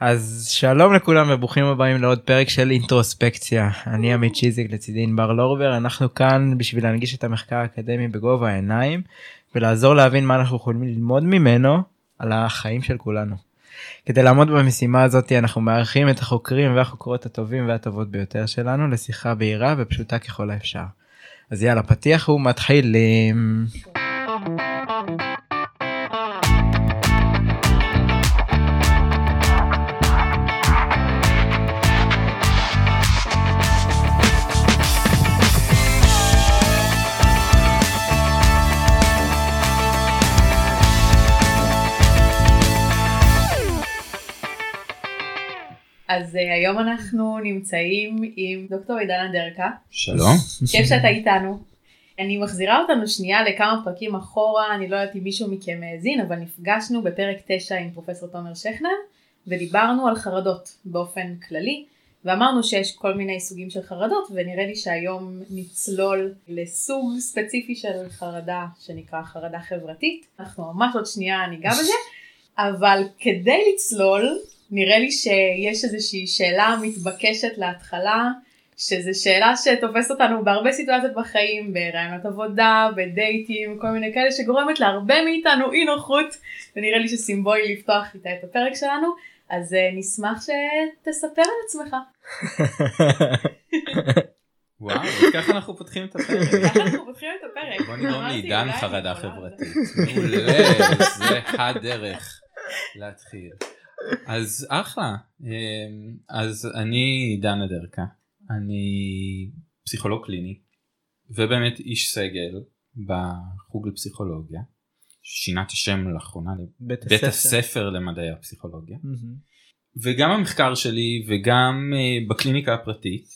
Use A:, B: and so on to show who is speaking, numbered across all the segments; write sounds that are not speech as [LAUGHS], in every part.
A: אז שלום לכולם וברוכים הבאים לעוד פרק של אינטרוספקציה. אני עמית צ'יזיק לצידי ענבר לורבר, אנחנו כאן בשביל להנגיש את המחקר האקדמי בגובה העיניים ולעזור להבין מה אנחנו יכולים ללמוד ממנו על החיים של כולנו. כדי לעמוד במשימה הזאת אנחנו מארחים את החוקרים והחוקרות הטובים והטובות ביותר שלנו לשיחה בהירה ופשוטה ככל האפשר. אז יאללה פתיח ומתחילים.
B: אז uh, היום אנחנו נמצאים עם דוקטור עידן אדרקה.
C: שלום.
B: כיף שאתה איתנו. אני מחזירה אותנו שנייה לכמה פרקים אחורה, אני לא יודעת אם מישהו מכם האזין, אבל נפגשנו בפרק 9 עם פרופסור תומר שכנר, ודיברנו על חרדות באופן כללי, ואמרנו שיש כל מיני סוגים של חרדות, ונראה לי שהיום נצלול לסוג ספציפי של חרדה שנקרא חרדה חברתית. אנחנו ממש עוד שנייה ניגע בזה, אבל כדי לצלול, נראה לי שיש איזושהי שאלה מתבקשת להתחלה, שזו שאלה שתופסת אותנו בהרבה סיטואציות בחיים, ברעיונות עבודה, בדייטים, כל מיני כאלה, שגורמת להרבה מאיתנו אי נוחות, ונראה לי שסימבולי לפתוח איתה את הפרק שלנו, אז uh, נשמח שתספר על עצמך. [LAUGHS]
C: וואו, אז ככה אנחנו פותחים את הפרק.
B: ככה אנחנו פותחים את הפרק.
C: בוא נגרום לעידן חרדה חברתית. מעולה, זה הדרך להתחיל. אז אחלה. אמ, אז אני עידן אדרקה, אני פסיכולוג קליני, ובאמת איש סגל בחוג לפסיכולוגיה. שינה את השם לאחרונה
A: בית
C: לבית הספר למדעי הפסיכולוגיה.
A: מהמם.
C: וגם המחקר שלי וגם uh, בקליניקה הפרטית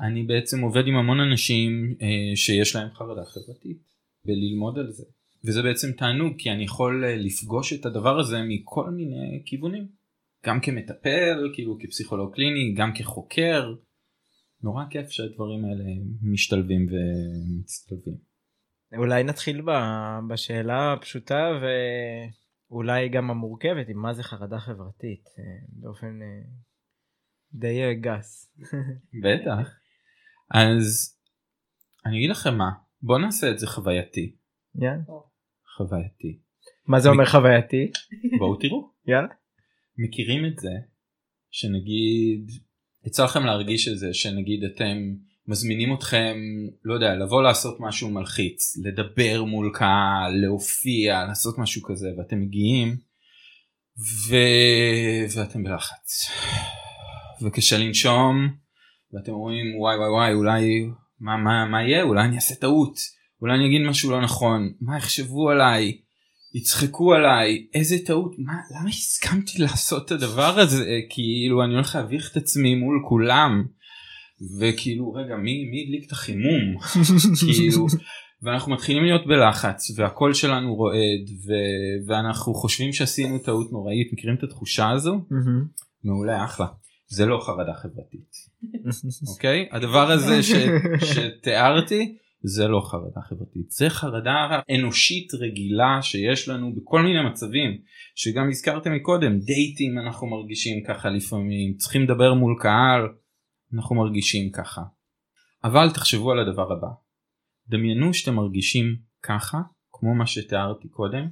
C: אני בעצם עובד עם המון אנשים uh, שיש להם חרדה חברתית וללמוד על זה וזה בעצם תענוג כי אני יכול uh, לפגוש את הדבר הזה מכל מיני כיוונים גם כמטפל כאילו כפסיכולוג קליני גם כחוקר נורא כיף שהדברים האלה משתלבים ומצטלבים.
A: אולי נתחיל ב- בשאלה הפשוטה ואולי גם המורכבת עם מה זה חרדה חברתית אה, באופן אה, די אה, גס. [LAUGHS]
C: בטח. אז אני אגיד לכם מה בוא נעשה את זה חווייתי
A: יאללה.
C: חווייתי
A: מה זה אומר חווייתי?
C: בואו תראו. [LAUGHS]
A: יאללה.
C: מכירים את זה שנגיד יצא לכם להרגיש את זה שנגיד אתם מזמינים אתכם לא יודע לבוא לעשות משהו מלחיץ לדבר מול קהל להופיע לעשות משהו כזה ואתם מגיעים ו... ואתם בלחץ. וקשה לנשום ואתם אומרים וואי וואי וואי אולי מה מה מה יהיה? אולי אני אעשה טעות אולי אני אגיד משהו לא נכון מה יחשבו עליי יצחקו עליי איזה טעות מה למה הסכמתי לעשות את הדבר הזה? כאילו אני הולך להביך את עצמי מול כולם. וכאילו רגע מי מי הדליק את החימום? [LAUGHS] כאילו ואנחנו מתחילים להיות בלחץ והקול שלנו רועד ו, ואנחנו חושבים שעשינו טעות נוראית. מכירים את התחושה הזו. מעולה אחלה. זה לא חרדה חברתית. [LAUGHS] אוקיי? הדבר הזה ש, [LAUGHS] שתיארתי זה לא חרדה חברתית זה חרדה אנושית רגילה שיש לנו בכל מיני מצבים שגם הזכרתם מקודם דייטים אנחנו מרגישים ככה לפעמים צריכים לדבר מול קהל אנחנו מרגישים ככה אבל תחשבו על הדבר הבא דמיינו שאתם מרגישים ככה כמו מה שתיארתי קודם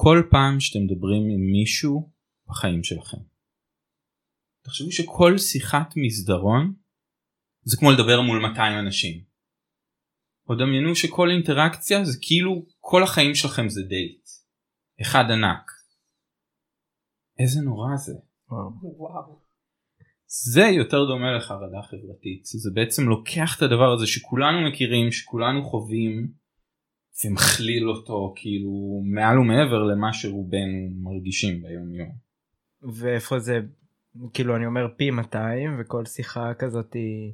C: כל פעם שאתם מדברים עם מישהו בחיים שלכם. תחשבו שכל שיחת מסדרון זה כמו לדבר מול 200 אנשים. או דמיינו שכל אינטראקציה זה כאילו כל החיים שלכם זה דייט. אחד ענק. איזה נורא זה.
A: וואו.
C: זה יותר דומה לחרדה חברתית. זה בעצם לוקח את הדבר הזה שכולנו מכירים, שכולנו חווים, ומכליל אותו כאילו מעל ומעבר למה שרובנו מרגישים ביום יום.
A: ואיפה זה כאילו אני אומר פי 200 וכל שיחה כזאת היא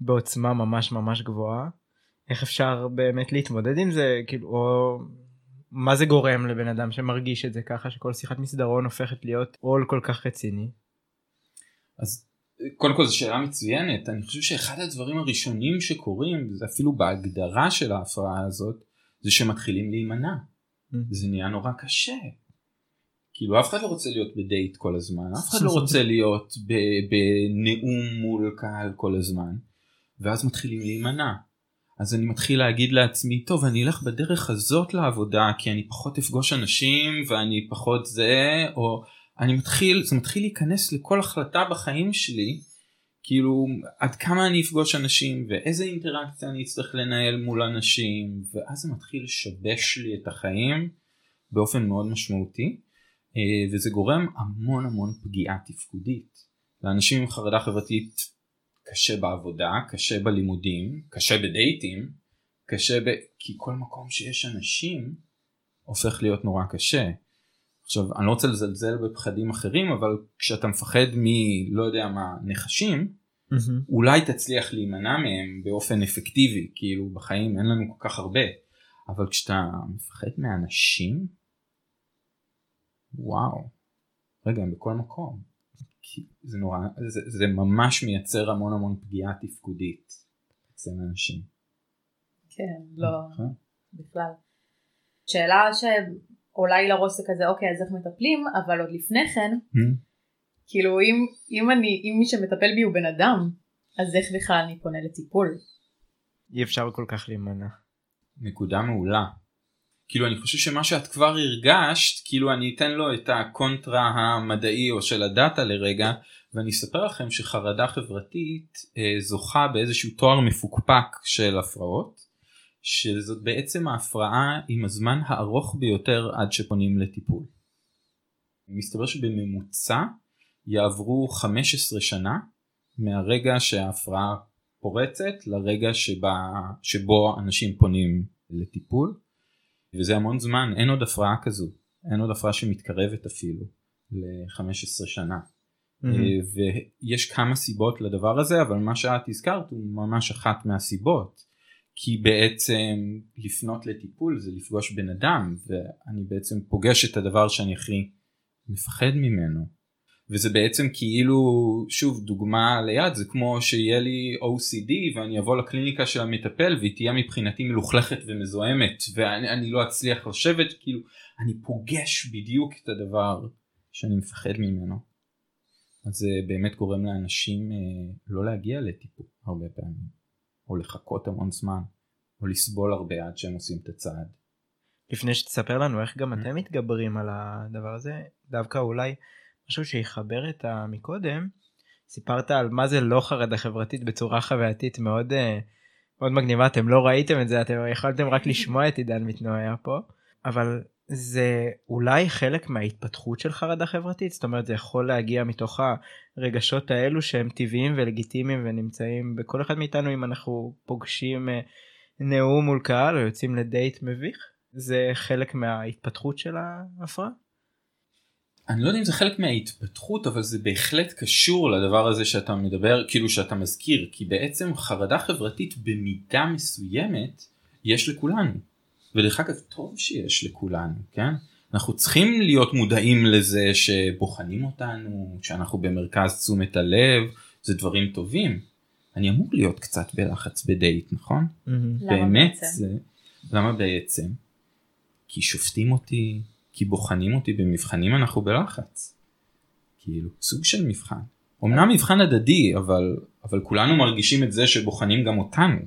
A: בעוצמה ממש ממש גבוהה. איך אפשר באמת להתמודד עם זה כאילו או מה זה גורם לבן אדם שמרגיש את זה ככה שכל שיחת מסדרון הופכת להיות עול כל כך רציני.
C: אז קודם כל זו שאלה מצוינת אני חושב שאחד הדברים הראשונים שקורים זה אפילו בהגדרה של ההפרעה הזאת זה שמתחילים להימנע
A: Mm.
C: זה נהיה נורא קשה. כאילו אף אחד לא רוצה להיות בדייט כל הזמן, אף אחד לא [LAUGHS] רוצה להיות בנאום מול קהל כל הזמן, ואז מתחילים להימנע. אז אני מתחיל להגיד לעצמי, טוב אני אלך בדרך הזאת לעבודה כי אני פחות אפגוש אנשים ואני פחות זה, או אני מתחיל, זה מתחיל להיכנס לכל החלטה בחיים שלי, כאילו עד כמה אני אפגוש אנשים ואיזה אינטראקציה אני אצטרך לנהל מול אנשים, ואז זה מתחיל לשבש לי את החיים באופן מאוד משמעותי. אה, וזה גורם המון המון פגיעה תפקודית. לאנשים עם חרדה חברתית קשה בעבודה, קשה בלימודים, קשה בדייטים, קשה ב... כי כל מקום שיש אנשים הופך להיות נורא קשה. עכשיו אני לא רוצה לזלזל בפחדים אחרים אבל כשאתה מפחד מלא יודע מה נחשים mm-hmm. אולי תצליח להימנע מהם באופן אפקטיבי כאילו בחיים אין לנו כל כך הרבה אבל כשאתה מפחד מאנשים וואו, רגע הם בכל מקום. זה נורא, זה, זה ממש מייצר המון המון פגיעה תפקודית אצל אנשים.
B: כן, לא, נכון. בכלל. שאלה שעולה לי לראש זה כזה, אוקיי, אז איך מטפלים, אבל עוד לפני כן, hmm? כאילו אם, אם אני, אם מי שמטפל בי הוא בן אדם, אז איך בכלל אני פונה לטיפול?
A: אי אפשר כל כך להימנע.
C: נקודה מעולה. כאילו אני חושב שמה שאת כבר הרגשת כאילו אני אתן לו את הקונטרה המדעי או של הדאטה לרגע ואני אספר לכם שחרדה חברתית אה, זוכה באיזשהו תואר מפוקפק של הפרעות שזאת בעצם ההפרעה עם הזמן הארוך ביותר עד שפונים לטיפול. מסתבר שבממוצע יעברו 15 שנה מהרגע שההפרעה פורצת לרגע שבה, שבו אנשים פונים לטיפול. וזה המון זמן אין עוד הפרעה כזו אין עוד הפרעה שמתקרבת אפילו ל-15 שנה. mm-hmm. ויש כמה סיבות לדבר הזה אבל מה שאת הזכרת הוא ממש אחת מהסיבות. כי בעצם לפנות לטיפול זה לפגוש בן אדם ואני בעצם פוגש את הדבר שאני הכי מפחד ממנו וזה בעצם כאילו שוב דוגמה ליד זה כמו שיהיה לי OCD ואני אבוא לקליניקה של המטפל והיא תהיה מבחינתי מלוכלכת ומזוהמת ואני לא אצליח לשבת כאילו אני פוגש בדיוק את הדבר שאני מפחד ממנו. אז זה באמת גורם לאנשים אה, לא להגיע לטיפול הרבה פעמים או לחכות המון זמן או לסבול הרבה עד שהם עושים את הצעד.
A: לפני שתספר לנו איך גם אתם מתגברים על הדבר הזה דווקא אולי משהו שיחבר את המקודם סיפרת על מה זה לא חרדה חברתית בצורה חווייתית מאוד אה, מאוד מגניבה. אתם לא ראיתם את זה אתם יכולתם רק לשמוע את עידן מתנועע פה. אבל זה אולי חלק מההתפתחות של חרדה חברתית? זאת אומרת זה יכול להגיע מתוך הרגשות האלו שהם טבעיים ולגיטימיים ונמצאים בכל אחד מאיתנו אם אנחנו פוגשים אה, נאום מול קהל או יוצאים לדייט מביך? זה חלק מההתפתחות של ההפרעה.
C: אני לא יודע אם זה חלק מההתפתחות אבל זה בהחלט קשור לדבר הזה שאתה מדבר כאילו שאתה מזכיר כי בעצם חרדה חברתית במידה מסוימת יש לכולנו. ודרך אגב טוב שיש לכולנו כן? אנחנו צריכים להיות מודעים לזה שבוחנים אותנו שאנחנו במרכז תשומת הלב זה דברים טובים. אני אמור להיות קצת בלחץ בדייט נכון?
B: mm-hmm. באמת למה בעצם? זה
C: למה בעצם? כי שופטים אותי כי בוחנים אותי במבחנים אנחנו בלחץ. כאילו סוג של מבחן. אמנם מבחן הדדי אבל אבל כולנו מרגישים את זה שבוחנים גם אותנו.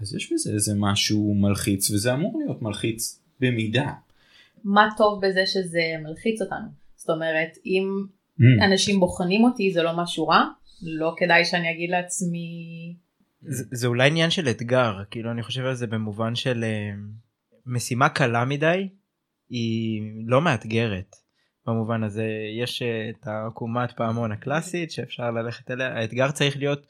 C: אז יש בזה איזה משהו מלחיץ וזה אמור להיות מלחיץ במידה.
B: מה טוב בזה שזה מלחיץ אותנו? זאת אומרת אם mm. אנשים בוחנים אותי זה לא משהו רע? לא כדאי שאני אגיד לעצמי...
A: זה, זה אולי עניין של אתגר כאילו אני חושב על זה במובן של uh, משימה קלה מדי היא לא מאתגרת. במובן הזה יש אה, את העקומת פעמון הקלאסית שאפשר ללכת אליה האתגר צריך להיות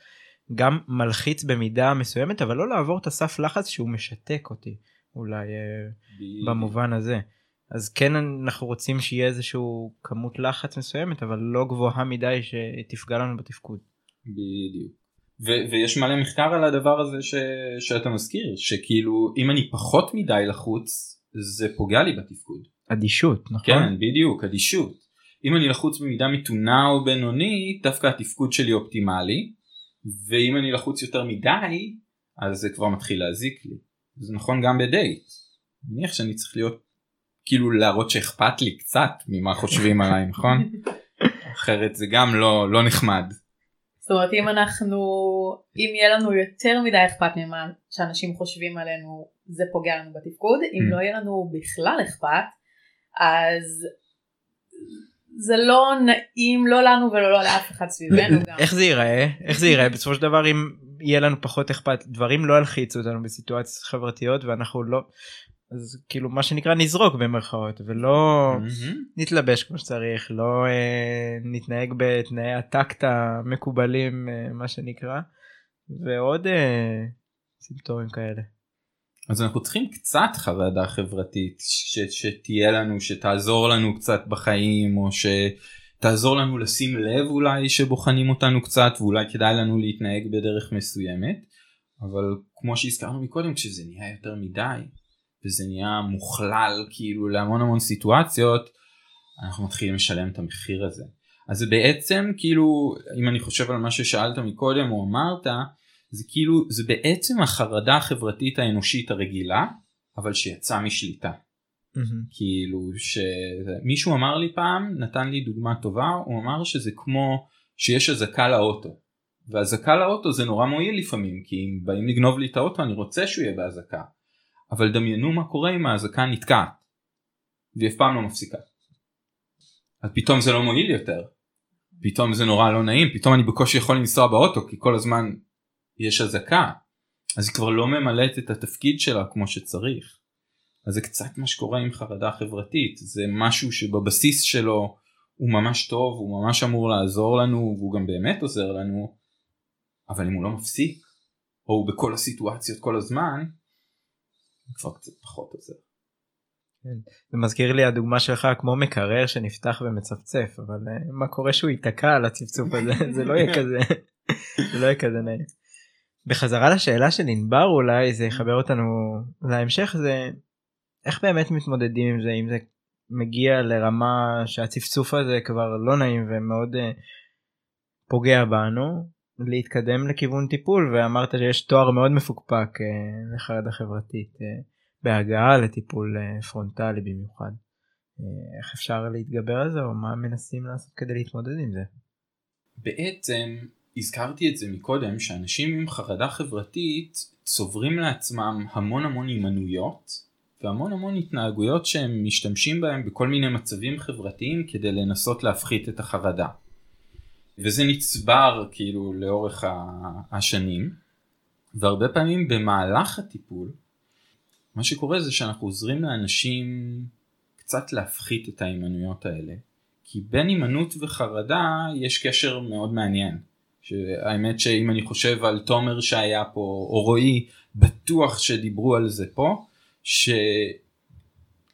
A: גם מלחיץ במידה מסוימת אבל לא לעבור את הסף לחץ שהוא משתק אותי אולי אה, במובן הזה אז כן אנחנו רוצים שיהיה איזשהו כמות לחץ מסוימת אבל לא גבוהה מדי שתפגע לנו בתפקוד.
C: בדיוק. ו- ויש מלא מחקר על הדבר הזה ש- שאתה מזכיר שכאילו אם אני פחות מדי לחוץ זה פוגע לי בתפקוד.
A: אדישות נכון?
C: כן בדיוק אדישות. אם אני לחוץ במידה מתונה או בינונית דווקא התפקוד שלי אופטימלי ואם אני לחוץ יותר מדי אז זה כבר מתחיל להזיק לי. זה נכון גם בדייט. אני מניח שאני צריך להיות כאילו להראות שאכפת לי קצת ממה חושבים עליי נכון? [LAUGHS] אחרת זה גם לא לא נחמד.
B: זאת אומרת אם אנחנו אם יהיה לנו יותר מדי אכפת ממה שאנשים חושבים עלינו זה פוגע לנו בתפקוד אם
C: Mm.
B: לא יהיה לנו בכלל אכפת אז זה לא נעים לא לנו ולא לאף אחד סביבנו גם.
A: איך זה ייראה איך זה ייראה בסופו של דבר אם יהיה לנו פחות אכפת דברים לא ילחיצו אותנו בסיטואציות חברתיות ואנחנו לא אז כאילו מה שנקרא נזרוק במרכאות ולא
C: מהמם.
A: נתלבש כמו שצריך לא אה, נתנהג בתנאי הטקט המקובלים אה, מה שנקרא ועוד אה, סימפטומים כאלה.
C: אז אנחנו צריכים קצת חרדה חברתית ש- שתהיה לנו שתעזור לנו קצת בחיים או שתעזור לנו לשים לב אולי שבוחנים אותנו קצת ואולי כדאי לנו להתנהג בדרך מסוימת אבל כמו שהזכרנו מקודם כשזה נהיה יותר מדי וזה נהיה מוכלל כאילו להמון המון סיטואציות אנחנו מתחילים לשלם את המחיר הזה. אז זה בעצם כאילו אם אני חושב על מה ששאלת מקודם או אמרת זה כאילו זה בעצם החרדה החברתית האנושית הרגילה אבל שיצאה משליטה
A: מהמם.
C: כאילו שמישהו אמר לי פעם נתן לי דוגמה טובה הוא אמר שזה כמו שיש אזעקה לאוטו ואזעקה לאוטו זה נורא מועיל לפעמים כי אם באים לגנוב לי את האוטו אני רוצה שהוא יהיה באזעקה אבל דמיינו מה קורה אם האזעקה נתקעת והיא אף פעם לא מפסיקה. אז פתאום זה לא מועיל יותר. פתאום זה נורא לא נעים. פתאום אני בקושי יכול לנסוע באוטו כי כל הזמן יש אזעקה. אז היא כבר לא ממלאת את התפקיד שלה כמו שצריך. אז זה קצת מה שקורה עם חרדה חברתית. זה משהו שבבסיס שלו הוא ממש טוב הוא ממש אמור לעזור לנו והוא גם באמת עוזר לנו אבל אם הוא לא מפסיק או הוא בכל הסיטואציות כל הזמן כבר קצת פחות עוזר.
A: זה מזכיר לי הדוגמה שלך כמו מקרר שנפתח ומצפצף אבל אה, מה קורה שהוא ייתקע על הצפצוף הזה [LAUGHS] זה לא יהיה כזה זה לא יהיה כזה נעים. בחזרה לשאלה של ענבר אולי זה יחבר אותנו להמשך זה איך באמת מתמודדים עם זה אם זה מגיע לרמה שהצפצוף הזה כבר לא נעים ומאוד אה, פוגע בנו להתקדם לכיוון טיפול ואמרת שיש תואר מאוד מפוקפק אה, לחרדה חברתית אה, בהגעה לטיפול אה, פרונטלי במיוחד. איך אפשר להתגבר על זה או מה מנסים לעשות כדי להתמודד עם זה?
C: בעצם הזכרתי את זה מקודם שאנשים עם חרדה חברתית צוברים לעצמם המון המון הימנויות והמון המון התנהגויות שהם משתמשים בהם בכל מיני מצבים חברתיים כדי לנסות להפחית את החרדה. וזה נצבר כאילו לאורך השנים והרבה פעמים במהלך הטיפול מה שקורה זה שאנחנו עוזרים לאנשים קצת להפחית את ההימנויות האלה כי בין הימנעות וחרדה יש קשר מאוד מעניין. שהאמת שאם אני חושב על תומר שהיה פה או רועי בטוח שדיברו על זה פה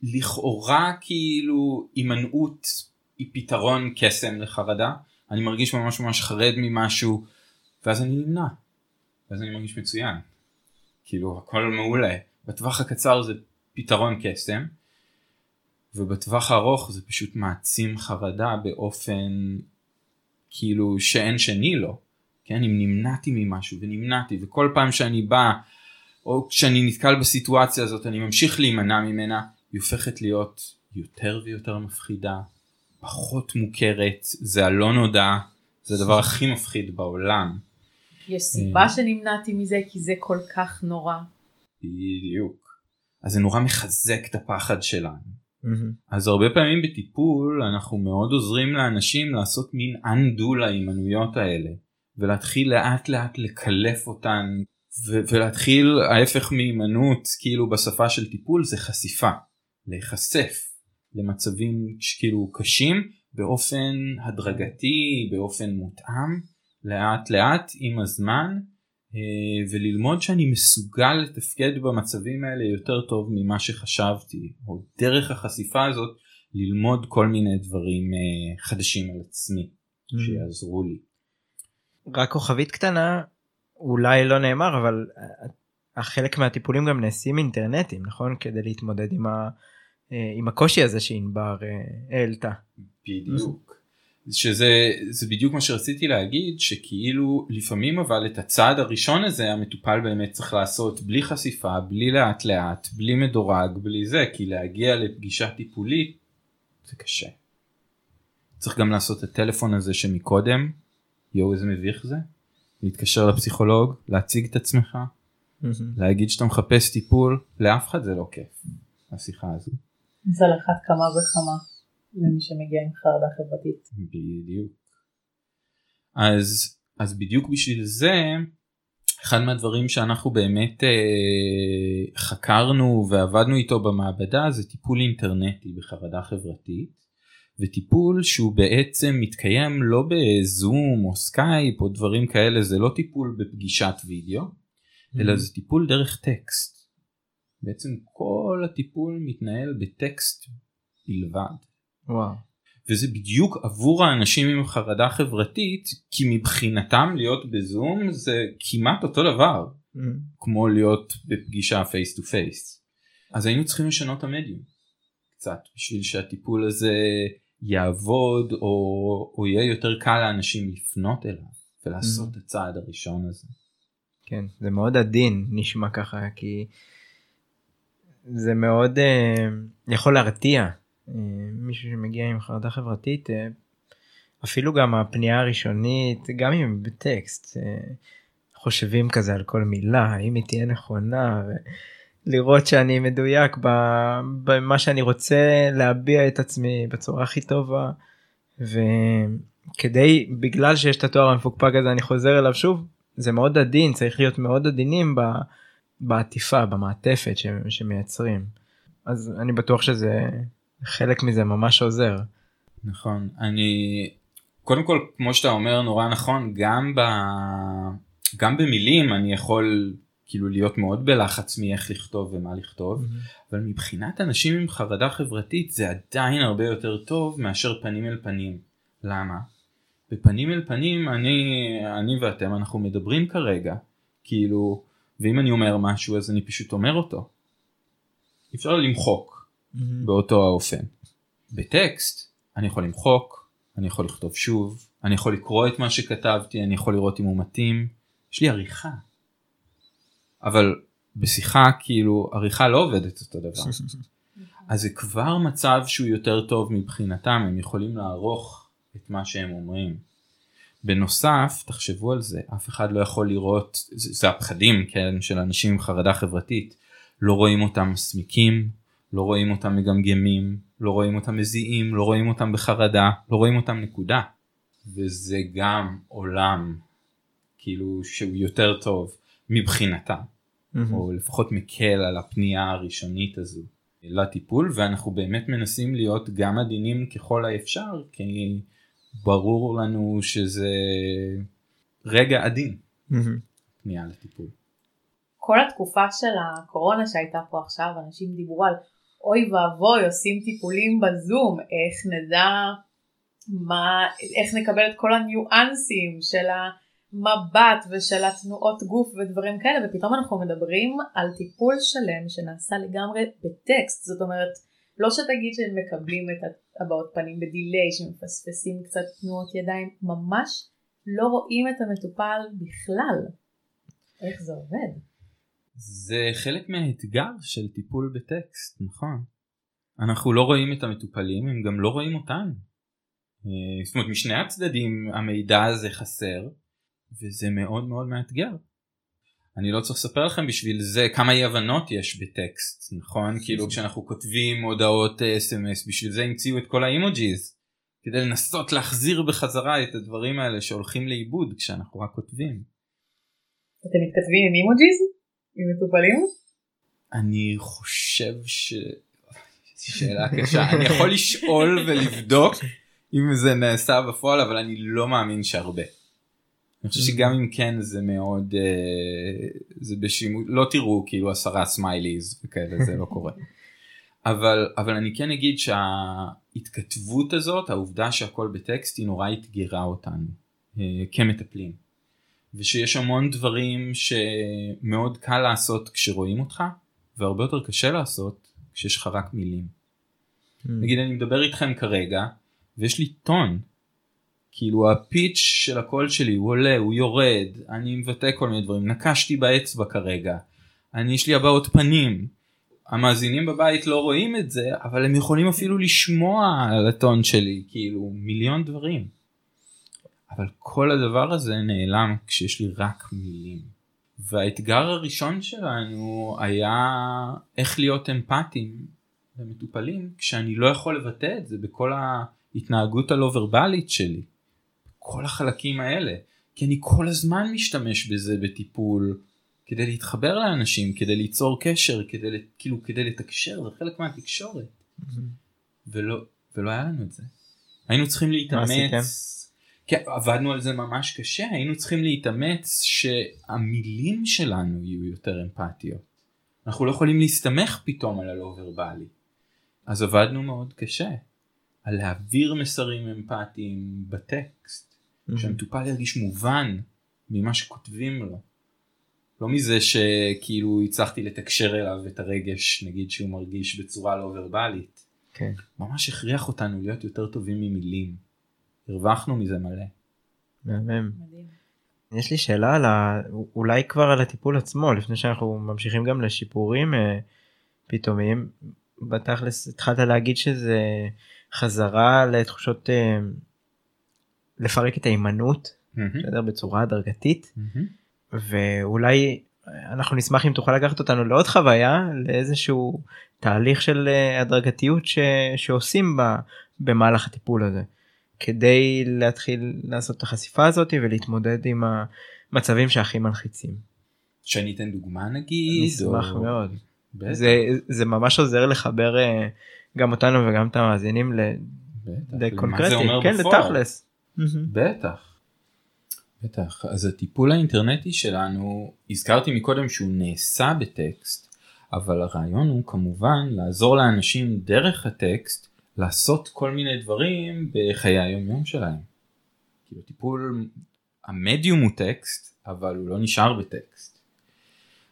C: שלכאורה כאילו הימנעות היא פתרון קסם לחרדה אני מרגיש ממש ממש חרד ממשהו ואז אני נמנע. ואז אני מרגיש מצוין. כאילו הכל מעולה. בטווח הקצר זה פתרון קסם ובטווח הארוך זה פשוט מעצים חרדה באופן כאילו שאין שני לו. כן? אם נמנעתי ממשהו ונמנעתי וכל פעם שאני בא או כשאני נתקל בסיטואציה הזאת אני ממשיך להימנע ממנה היא הופכת להיות יותר ויותר מפחידה פחות מוכרת זה הלא נודע זה הדבר [LAUGHS] הכי מפחיד בעולם.
B: יש סיבה שנמנעתי מזה כי זה כל כך נורא.
C: בדיוק. אז זה נורא מחזק את הפחד שלנו. אז הרבה פעמים בטיפול אנחנו מאוד עוזרים לאנשים לעשות מין undo להימנויות האלה ולהתחיל לאט לאט לקלף אותן ו- ולהתחיל ההפך מהימנעות כאילו בשפה של טיפול זה חשיפה להיחשף למצבים כאילו קשים באופן הדרגתי באופן מותאם לאט לאט עם הזמן אה, וללמוד שאני מסוגל לתפקד במצבים האלה יותר טוב ממה שחשבתי או דרך החשיפה הזאת ללמוד כל מיני דברים אה, חדשים על עצמי שיעזרו לי.
A: רק כוכבית קטנה אולי לא נאמר אבל אה, החלק מהטיפולים גם נעשים אינטרנטים נכון כדי להתמודד עם, ה, עם הקושי הזה שענבר אה, העלתה.
C: בדיוק. שזה זה בדיוק מה שרציתי להגיד שכאילו לפעמים אבל את הצעד הראשון הזה המטופל באמת צריך לעשות בלי חשיפה בלי לאט לאט בלי מדורג בלי זה כי להגיע לפגישה טיפולית זה קשה. צריך גם לעשות את הטלפון הזה שמקודם יואו איזה מביך זה להתקשר לפסיכולוג להציג את עצמך להגיד שאתה מחפש טיפול לאף אחד זה לא כיף השיחה הזו.
B: זה על אחת כמה וכמה למי שמגיע עם חרדה חברתית.
C: בדיוק. אז אז בדיוק בשביל זה אחד מהדברים שאנחנו באמת אה, חקרנו ועבדנו איתו במעבדה זה טיפול אינטרנטי בחרדה חברתית וטיפול שהוא בעצם מתקיים לא בזום או סקייפ או דברים כאלה זה לא טיפול בפגישת וידאו אלא זה טיפול דרך טקסט. בעצם כל הטיפול מתנהל בטקסט בלבד.
A: וואו.
C: וזה בדיוק עבור האנשים עם חרדה חברתית כי מבחינתם להיות בזום זה כמעט אותו דבר כמו להיות בפגישה face to face. אז היינו צריכים לשנות את המדיום קצת בשביל שהטיפול הזה יעבוד או, או יהיה יותר קל לאנשים לפנות אליו ולעשות את הצעד הראשון הזה.
A: כן, זה מאוד עדין נשמע ככה כי זה מאוד אה, יכול להרתיע אה, מישהו שמגיע עם חרדה חברתית אה, אפילו גם הפנייה הראשונית גם אם בטקסט אה, חושבים כזה על כל מילה האם היא תהיה נכונה לראות שאני מדויק במה שאני רוצה להביע את עצמי בצורה הכי טובה. וכדי בגלל שיש את התואר המפוקפק הזה אני חוזר אליו שוב זה מאוד עדין צריך להיות מאוד עדינים בעטיפה במעטפת שמייצרים אז אני בטוח שזה חלק מזה ממש עוזר.
C: נכון אני קודם כל כמו שאתה אומר נורא נכון גם ב... גם במילים אני יכול כאילו להיות מאוד בלחץ מאיך לכתוב ומה לכתוב mm-hmm. אבל מבחינת אנשים עם חרדה חברתית זה עדיין הרבה יותר טוב מאשר פנים אל פנים. למה? בפנים אל פנים אני אני ואתם אנחנו מדברים כרגע כאילו ואם אני אומר משהו אז אני פשוט אומר אותו. אפשר למחוק mm-hmm. באותו האופן. בטקסט אני יכול למחוק אני יכול לכתוב שוב אני יכול לקרוא את מה שכתבתי אני יכול לראות אם הוא מתאים יש לי עריכה. אבל בשיחה כאילו עריכה לא עובדת אותו דבר. [LAUGHS] אז זה כבר מצב שהוא יותר טוב מבחינתם הם יכולים לערוך את מה שהם אומרים. בנוסף תחשבו על זה אף אחד לא יכול לראות זה, זה הפחדים כן של אנשים עם חרדה חברתית לא רואים אותם מסמיקים לא רואים אותם מגמגמים לא רואים אותם מזיעים לא רואים אותם בחרדה לא רואים אותם נקודה וזה גם עולם כאילו שהוא יותר טוב מבחינתם mm-hmm. או לפחות מקל על הפנייה הראשונית הזו לטיפול ואנחנו באמת מנסים להיות גם עדינים ככל האפשר כי ברור לנו שזה רגע עדין. פנייה לטיפול.
B: כל התקופה של הקורונה שהייתה פה עכשיו אנשים דיברו על אוי ואבוי עושים טיפולים בזום איך נדע מה איך נקבל את כל הניואנסים של המבט ושל התנועות גוף ודברים כאלה ופתאום אנחנו מדברים על טיפול שלם שנעשה לגמרי בטקסט זאת אומרת לא שתגיד שהם מקבלים את הבעות פנים בדיליי שמפספסים קצת תנועות ידיים ממש לא רואים את המטופל בכלל. איך זה עובד?
C: זה חלק מהאתגר של טיפול בטקסט נכון? אנחנו לא רואים את המטופלים הם גם לא רואים אותנו. אה, זאת אומרת משני הצדדים המידע הזה חסר וזה מאוד מאוד מאתגר אני לא צריך לספר לכם בשביל זה כמה אי הבנות יש בטקסט נכון כאילו כשאנחנו כותבים הודעות אס.אם.אס בשביל זה המציאו את כל האימוג'יז כדי לנסות להחזיר בחזרה את הדברים האלה שהולכים לאיבוד כשאנחנו רק כותבים.
B: אתם מתכתבים עם emojis? עם מטופלים?
C: אני חושב ש... שאלה קשה אני יכול לשאול ולבדוק אם זה נעשה בפועל אבל אני לא מאמין שהרבה. אני חושב שגם אם כן זה מאוד אה, זה בשימוש לא תראו כאילו עשרה smileys וכאלה זה לא קורה. [LAUGHS] אבל אבל אני כן אגיד שההתכתבות הזאת העובדה שהכל בטקסט היא נורא אתגרה אותנו אה, כמטפלים. ושיש המון דברים שמאוד קל לעשות כשרואים אותך והרבה יותר קשה לעשות כשיש לך רק מילים. Mm. נגיד אני מדבר איתכם כרגע ויש לי טון כאילו הפיץ' של הקול שלי הוא עולה הוא יורד אני מבטא כל מיני דברים נקשתי באצבע כרגע אני יש לי הבעות פנים. המאזינים בבית לא רואים את זה אבל הם יכולים אפילו לשמוע על הטון שלי כאילו מיליון דברים. אבל כל הדבר הזה נעלם כשיש לי רק מילים. והאתגר הראשון שלנו היה איך להיות אמפתיים למטופלים כשאני לא יכול לבטא את זה בכל ההתנהגות הלא ורבלית שלי. כל החלקים האלה כי אני כל הזמן משתמש בזה בטיפול כדי להתחבר לאנשים כדי ליצור קשר כדי כאילו כדי לתקשר זה חלק מהתקשורת. ולא ולא היה לנו את זה. היינו צריכים להתאמץ. כן, עבדנו על זה ממש קשה היינו צריכים להתאמץ שהמילים שלנו יהיו יותר אמפתיות. אנחנו לא יכולים להסתמך פתאום על הלא ורבלי אז עבדנו מאוד קשה על להעביר מסרים אמפתיים בטקסט mm-hmm. שהמטופל ירגיש מובן ממה שכותבים לו. לא מזה שכאילו הצלחתי לתקשר אליו את הרגש נגיד שהוא מרגיש בצורה לא ורבלית. כן. ממש הכריח אותנו להיות יותר טובים ממילים. הרווחנו מזה מלא.
A: מהמם. יש לי שאלה על ה... אולי כבר על הטיפול עצמו לפני שאנחנו ממשיכים גם לשיפורים אה, פתאומיים. בתכלס התחלת להגיד שזה חזרה לתחושות אה, לפרק את ההימנעות mm-hmm. בצורה הדרגתית mm-hmm. ואולי אנחנו נשמח אם תוכל לקחת אותנו לעוד חוויה לאיזשהו תהליך של אה, הדרגתיות ש... שעושים ב... במהלך הטיפול הזה כדי להתחיל לעשות את החשיפה הזאת ולהתמודד עם המצבים שהכי מלחיצים.
C: שאני אתן דוגמה נגיד?
A: אשמח או... מאוד. זה, זה ממש עוזר לחבר אה, גם אותנו וגם את המאזינים לקונקרטי, כן, לתכלס.
C: בטח. בטח. אז הטיפול האינטרנטי שלנו, הזכרתי מקודם שהוא נעשה בטקסט, אבל הרעיון הוא כמובן לעזור לאנשים דרך הטקסט לעשות כל מיני דברים בחיי היום יום שלהם. כאילו טיפול, המדיום הוא טקסט, אבל הוא לא נשאר בטקסט.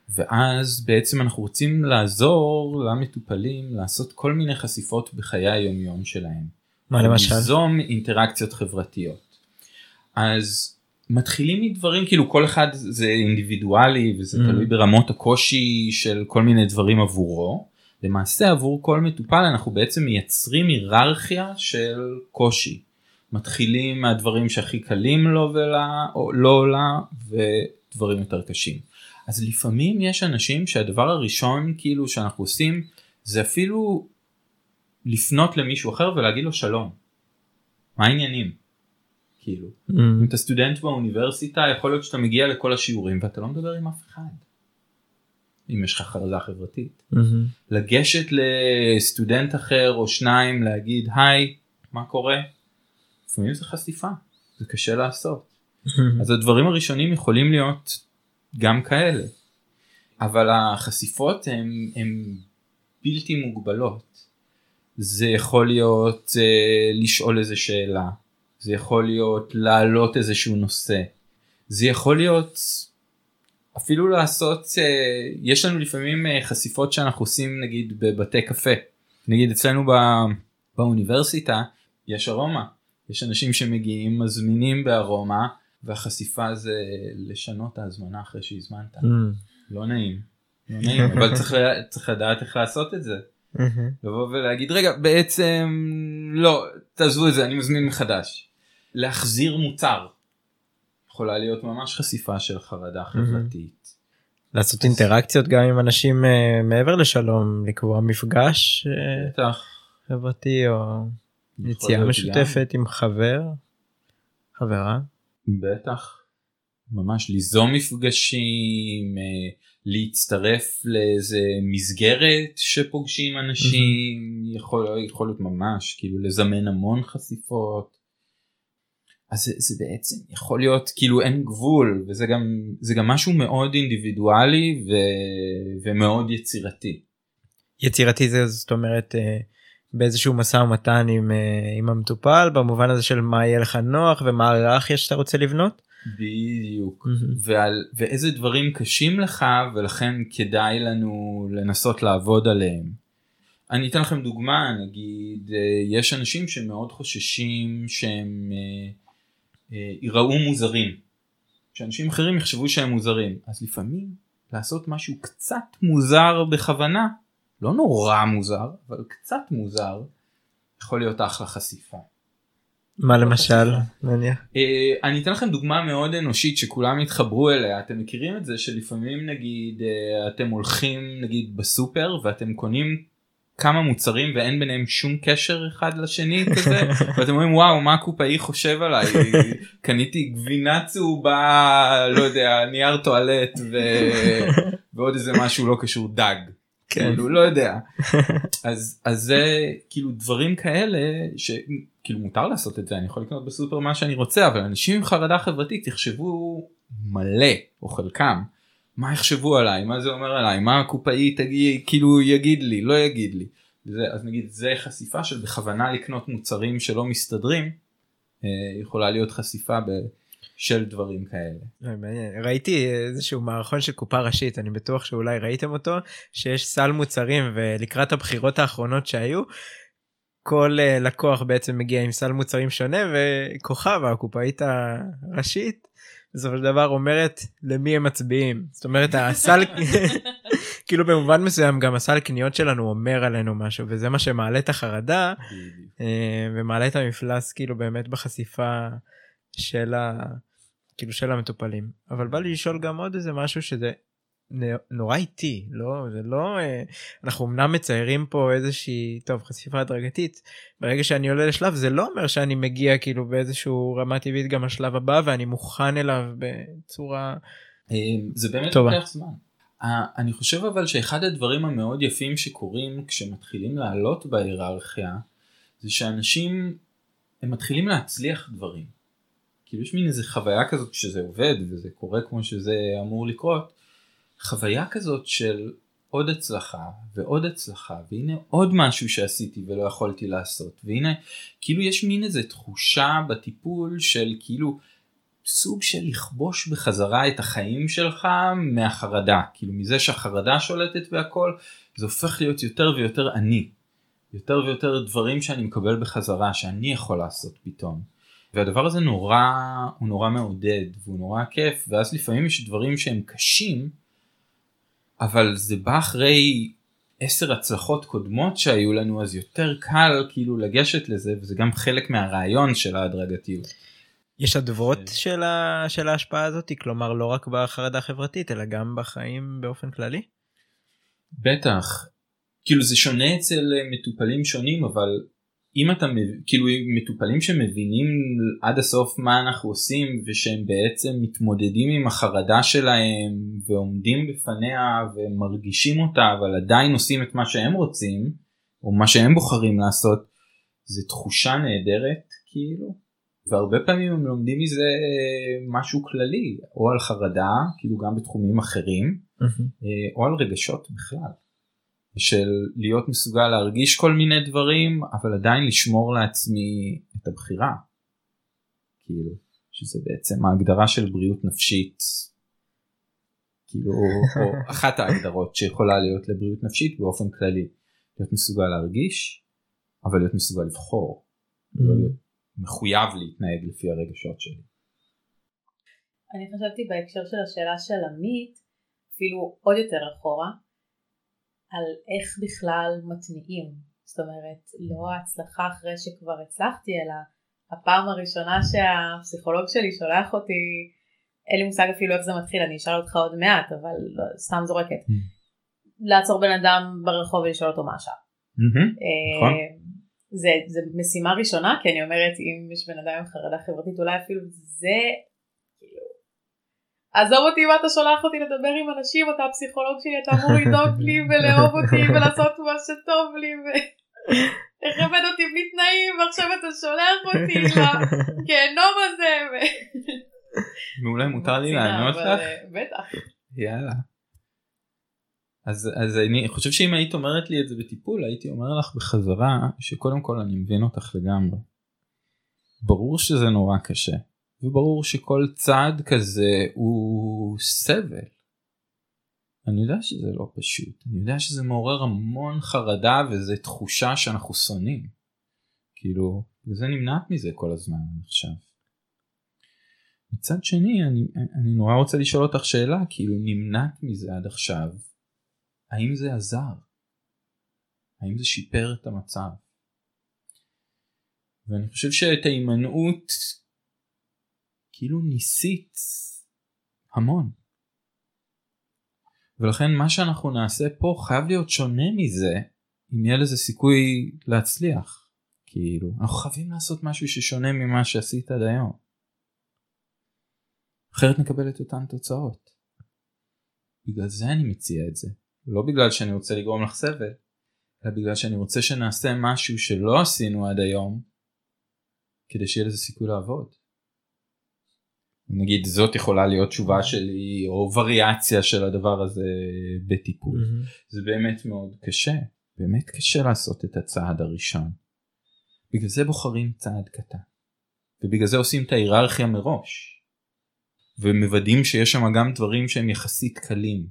C: ואז בעצם אנחנו רוצים לעזור למטופלים לעשות כל מיני חשיפות בחיי היום יום שלהם.
A: מה למשל?
C: ליזום אינטראקציות חברתיות. אז מתחילים מדברים כאילו כל אחד זה אינדיבידואלי וזה mm. תלוי ברמות הקושי של כל מיני דברים עבורו. למעשה עבור כל מטופל אנחנו בעצם מייצרים היררכיה של קושי. מתחילים מהדברים שהכי קלים לו ולה, או לא לה ודברים יותר קשים. אז לפעמים יש אנשים שהדבר הראשון כאילו שאנחנו עושים זה אפילו לפנות למישהו אחר ולהגיד לו שלום. מה העניינים? כאילו. Mm. אם אתה סטודנט באוניברסיטה יכול להיות שאתה מגיע לכל השיעורים ואתה לא מדבר עם אף אחד. אם יש לך חרדה חברתית. Mm-hmm. לגשת לסטודנט אחר או שניים להגיד היי מה קורה? לפעמים זה חשיפה זה קשה לעשות. Mm-hmm. אז הדברים הראשונים יכולים להיות גם כאלה. אבל החשיפות הן בלתי מוגבלות. זה יכול להיות uh, לשאול איזה שאלה, זה יכול להיות להעלות איזשהו נושא, זה יכול להיות אפילו לעשות, uh, יש לנו לפעמים uh, חשיפות שאנחנו עושים נגיד בבתי קפה, נגיד אצלנו בא, באוניברסיטה יש ארומה, יש אנשים שמגיעים מזמינים בארומה והחשיפה זה לשנות את ההזמנה אחרי שהזמנת. Mm. לא נעים. לא נעים, אבל צריך, צריך לדעת איך לעשות את זה. לבוא ולהגיד רגע בעצם לא תעזבו את זה אני מזמין מחדש. להחזיר מוצר. יכולה להיות ממש חשיפה של חרדה חברתית.
A: לעשות אינטראקציות גם עם אנשים uh, מעבר לשלום לקבוע מפגש uh, חברתי או יציאה משותפת עם חבר חברה.
C: בטח. ממש ליזום מפגשים, אה, להצטרף לאיזה מסגרת שפוגשים אנשים, יכול, יכול להיות ממש, כאילו לזמן המון חשיפות. אז זה, זה בעצם יכול להיות כאילו אין גבול וזה גם זה גם משהו מאוד אינדיבידואלי ו, ומאוד יצירתי.
A: יצירתי זה זאת אומרת אה, באיזשהו משא ומתן עם, אה, עם המטופל במובן הזה של מה יהיה לך נוח ומה ההיררכיה שאתה רוצה לבנות?
C: בדיוק mm-hmm. ועל ואיזה דברים קשים לך ולכן כדאי לנו לנסות לעבוד עליהם. אני אתן לכם דוגמה נגיד אה, יש אנשים שמאוד חוששים שהם אה, אה, ייראו מוזרים. שאנשים אחרים יחשבו שהם מוזרים. אז לפעמים לעשות משהו קצת מוזר בכוונה, לא נורא מוזר, אבל קצת מוזר, יכול להיות אחלה חשיפה.
A: מה למשל? נניח.
C: אה, אני אתן לכם דוגמה מאוד אנושית שכולם יתחברו אליה אתם מכירים את זה שלפעמים נגיד אה, אתם הולכים נגיד בסופר ואתם קונים כמה מוצרים ואין ביניהם שום קשר אחד לשני כזה [LAUGHS] ואתם אומרים וואו מה הקופאי חושב עליי קניתי גבינה צהובה לא יודע נייר טואלט ו... [LAUGHS] ועוד איזה משהו לא קשור דג.
A: כן.
C: כאילו לא יודע. אז אז זה כאילו דברים כאלה שכאילו מותר לעשות את זה אני יכול לקנות בסופר מה שאני רוצה אבל אנשים עם חרדה חברתית יחשבו מלא או חלקם. מה יחשבו עליי? מה זה אומר עליי? מה הקופאי תגיד כאילו יגיד לי? לא יגיד לי. זה, אז נגיד זה חשיפה של בכוונה לקנות מוצרים שלא מסתדרים אה, יכולה להיות חשיפה ב, של דברים כאלה.
A: אה, מעניין. ראיתי איזשהו מערכון של קופה ראשית אני בטוח שאולי ראיתם אותו שיש סל מוצרים ולקראת הבחירות האחרונות שהיו. כל uh, לקוח בעצם מגיע עם סל מוצרים שונה וכוכב הקופאית הראשית בסופו של דבר אומרת למי הם מצביעים זאת אומרת הסל [LAUGHS] כאילו במובן מסוים גם הסל קניות שלנו אומר עלינו משהו וזה מה שמעלה את החרדה אה, ומעלה את המפלס כאילו באמת בחשיפה של ה... כאילו של המטופלים אבל בא לי לשאול גם עוד איזה משהו שזה נורא איטי לא זה לא אה, אנחנו אמנם מציירים פה איזושהי טוב חשיפה הדרגתית ברגע שאני עולה לשלב זה לא אומר שאני מגיע כאילו באיזשהו רמה טבעית גם לשלב הבא ואני מוכן אליו בצורה
C: אה, זה באמת
A: טובה.
C: לוקח זמן. אה, אני חושב אבל שאחד הדברים המאוד יפים שקורים כשמתחילים לעלות בהיררכיה זה שאנשים הם מתחילים להצליח דברים. כאילו יש מין איזה חוויה כזאת שזה עובד וזה קורה כמו שזה אמור לקרות. חוויה כזאת של עוד הצלחה ועוד הצלחה והנה עוד משהו שעשיתי ולא יכולתי לעשות והנה כאילו יש מין איזה תחושה בטיפול של כאילו סוג של לכבוש בחזרה את החיים שלך מהחרדה כאילו מזה שהחרדה שולטת והכל זה הופך להיות יותר ויותר אני יותר ויותר דברים שאני מקבל בחזרה שאני יכול לעשות פתאום. והדבר הזה נורא הוא נורא מעודד והוא נורא כיף ואז לפעמים יש דברים שהם קשים אבל זה בא אחרי עשר הצלחות קודמות שהיו לנו אז יותר קל כאילו לגשת לזה וזה גם חלק מהרעיון של ההדרגתיות.
A: יש אדוות של, ה... של ההשפעה הזאת כלומר לא רק בחרדה חברתית אלא גם בחיים באופן כללי.
C: בטח כאילו זה שונה אצל מטופלים שונים אבל אם אתה כאילו מטופלים שמבינים עד הסוף מה אנחנו עושים ושהם בעצם מתמודדים עם החרדה שלהם ועומדים בפניה ומרגישים אותה אבל עדיין עושים את מה שהם רוצים או מה שהם בוחרים לעשות זה תחושה נהדרת כאילו והרבה פעמים הם לומדים מזה משהו כללי או על חרדה כאילו גם בתחומים אחרים אה, או על רגשות בכלל. של להיות מסוגל להרגיש כל מיני דברים אבל עדיין לשמור לעצמי את הבחירה. כאילו שזה בעצם ההגדרה של בריאות נפשית. כאילו או [LAUGHS] אחת ההגדרות שיכולה להיות לבריאות נפשית באופן כללי. להיות מסוגל להרגיש אבל להיות מסוגל לבחור. לא להיות מחויב להתנהג לפי הרגשות שלי.
B: אני חשבתי בהקשר של השאלה של עמית, אפילו עוד יותר אחורה, על איך בכלל מתניעים. זאת אומרת, לא ההצלחה אחרי שכבר הצלחתי, אלא הפעם הראשונה שהפסיכולוג שלי שולח אותי, אין לי מושג אפילו איך זה מתחיל, אני אשאל אותך עוד מעט, אבל לא, סתם זורקת.
C: Mm.
B: לעצור בן אדם ברחוב ולשאול אותו מה השעה.
C: נכון.
B: אה, זה, זה משימה ראשונה כי אני אומרת אם יש בן אדם עם חרדה חברתית אולי אפילו זה עזוב אותי אם אתה שולח אותי לדבר עם אנשים אתה הפסיכולוג שלי אתה אמור לדאוג לי ולאהוב אותי [LAUGHS] ולעשות מה שטוב לי ולכבד אותי בלי תנאים ועכשיו אתה שולח אותי [LAUGHS] לגיהנום הזה.
C: מעולה מותר לי לענות לך?
B: אה, בטח.
C: יאללה. אז, אז אני חושב שאם היית אומרת לי את זה בטיפול הייתי אומר לך בחזרה שקודם כל אני מבין אותך לגמרי. ברור שזה נורא קשה וברור שכל צעד כזה הוא סבל. אני יודע שזה לא פשוט אני יודע שזה מעורר המון חרדה וזה תחושה שאנחנו שונאים. כאילו וזה נמנעת מזה כל הזמן חושב. מצד שני אני, אני נורא רוצה לשאול אותך שאלה כאילו נמנעת מזה עד עכשיו האם זה עזר? האם זה שיפר את המצב? ואני חושב שאת ההימנעות כאילו ניסית המון. ולכן מה שאנחנו נעשה פה חייב להיות שונה מזה אם יהיה לזה סיכוי להצליח. כאילו אנחנו חייבים לעשות משהו ששונה ממה שעשית עד היום. אחרת נקבל את אותן תוצאות. בגלל זה אני מציע את זה. לא בגלל שאני רוצה לגרום לך סבל, אלא בגלל שאני רוצה שנעשה משהו שלא עשינו עד היום, כדי שיהיה לזה סיכוי לעבוד. נגיד זאת יכולה להיות תשובה שלי או וריאציה של הדבר הזה בטיפול. Mm-hmm. זה באמת מאוד קשה, באמת קשה לעשות את הצעד הראשון. בגלל זה בוחרים צעד קטן. ובגלל זה עושים את ההיררכיה מראש. ומוודאים שיש שם גם דברים שהם יחסית קלים.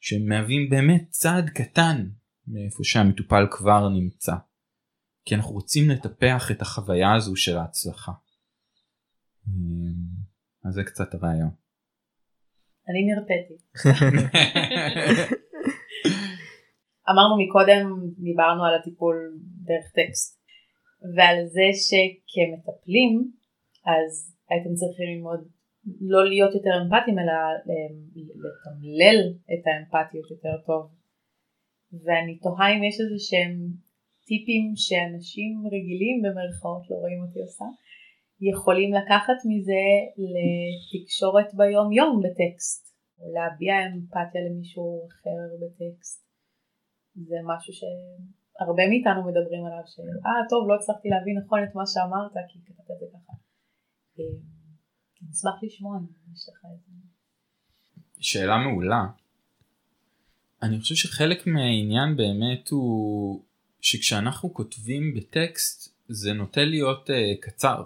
C: שהם מהווים באמת צעד קטן מאיפה שהמטופל כבר נמצא. כי אנחנו רוצים לטפח את החוויה הזו של ההצלחה. אמ, אז זה קצת הרעיון.
B: אני נרפאתי. [LAUGHS] אמרנו מקודם, דיברנו על הטיפול דרך טקסט, ועל זה שכמטפלים, אז הייתם צריכים ללמוד לא להיות יותר אמפתיים, אלא לתמלל את האמפתיות יותר טוב. ואני תוהה אם יש איזה שהם טיפים שאנשים רגילים במרכאות לא רואים אותי עושה, יכולים לקחת מזה לתקשורת ביום יום בטקסט, או להביע אמפתיה למישהו אחר בטקסט. זה משהו שהרבה מאיתנו מדברים עליו, שאה טוב לא הצלחתי להבין נכון את מה שאמרת כי כתבת את זה ככה. אה, אני אשמח לשמוע אם יש לך את זה.
C: שאלה מעולה. אני חושב שחלק מהעניין באמת הוא שכשאנחנו כותבים בטקסט זה נוטה להיות uh, קצר.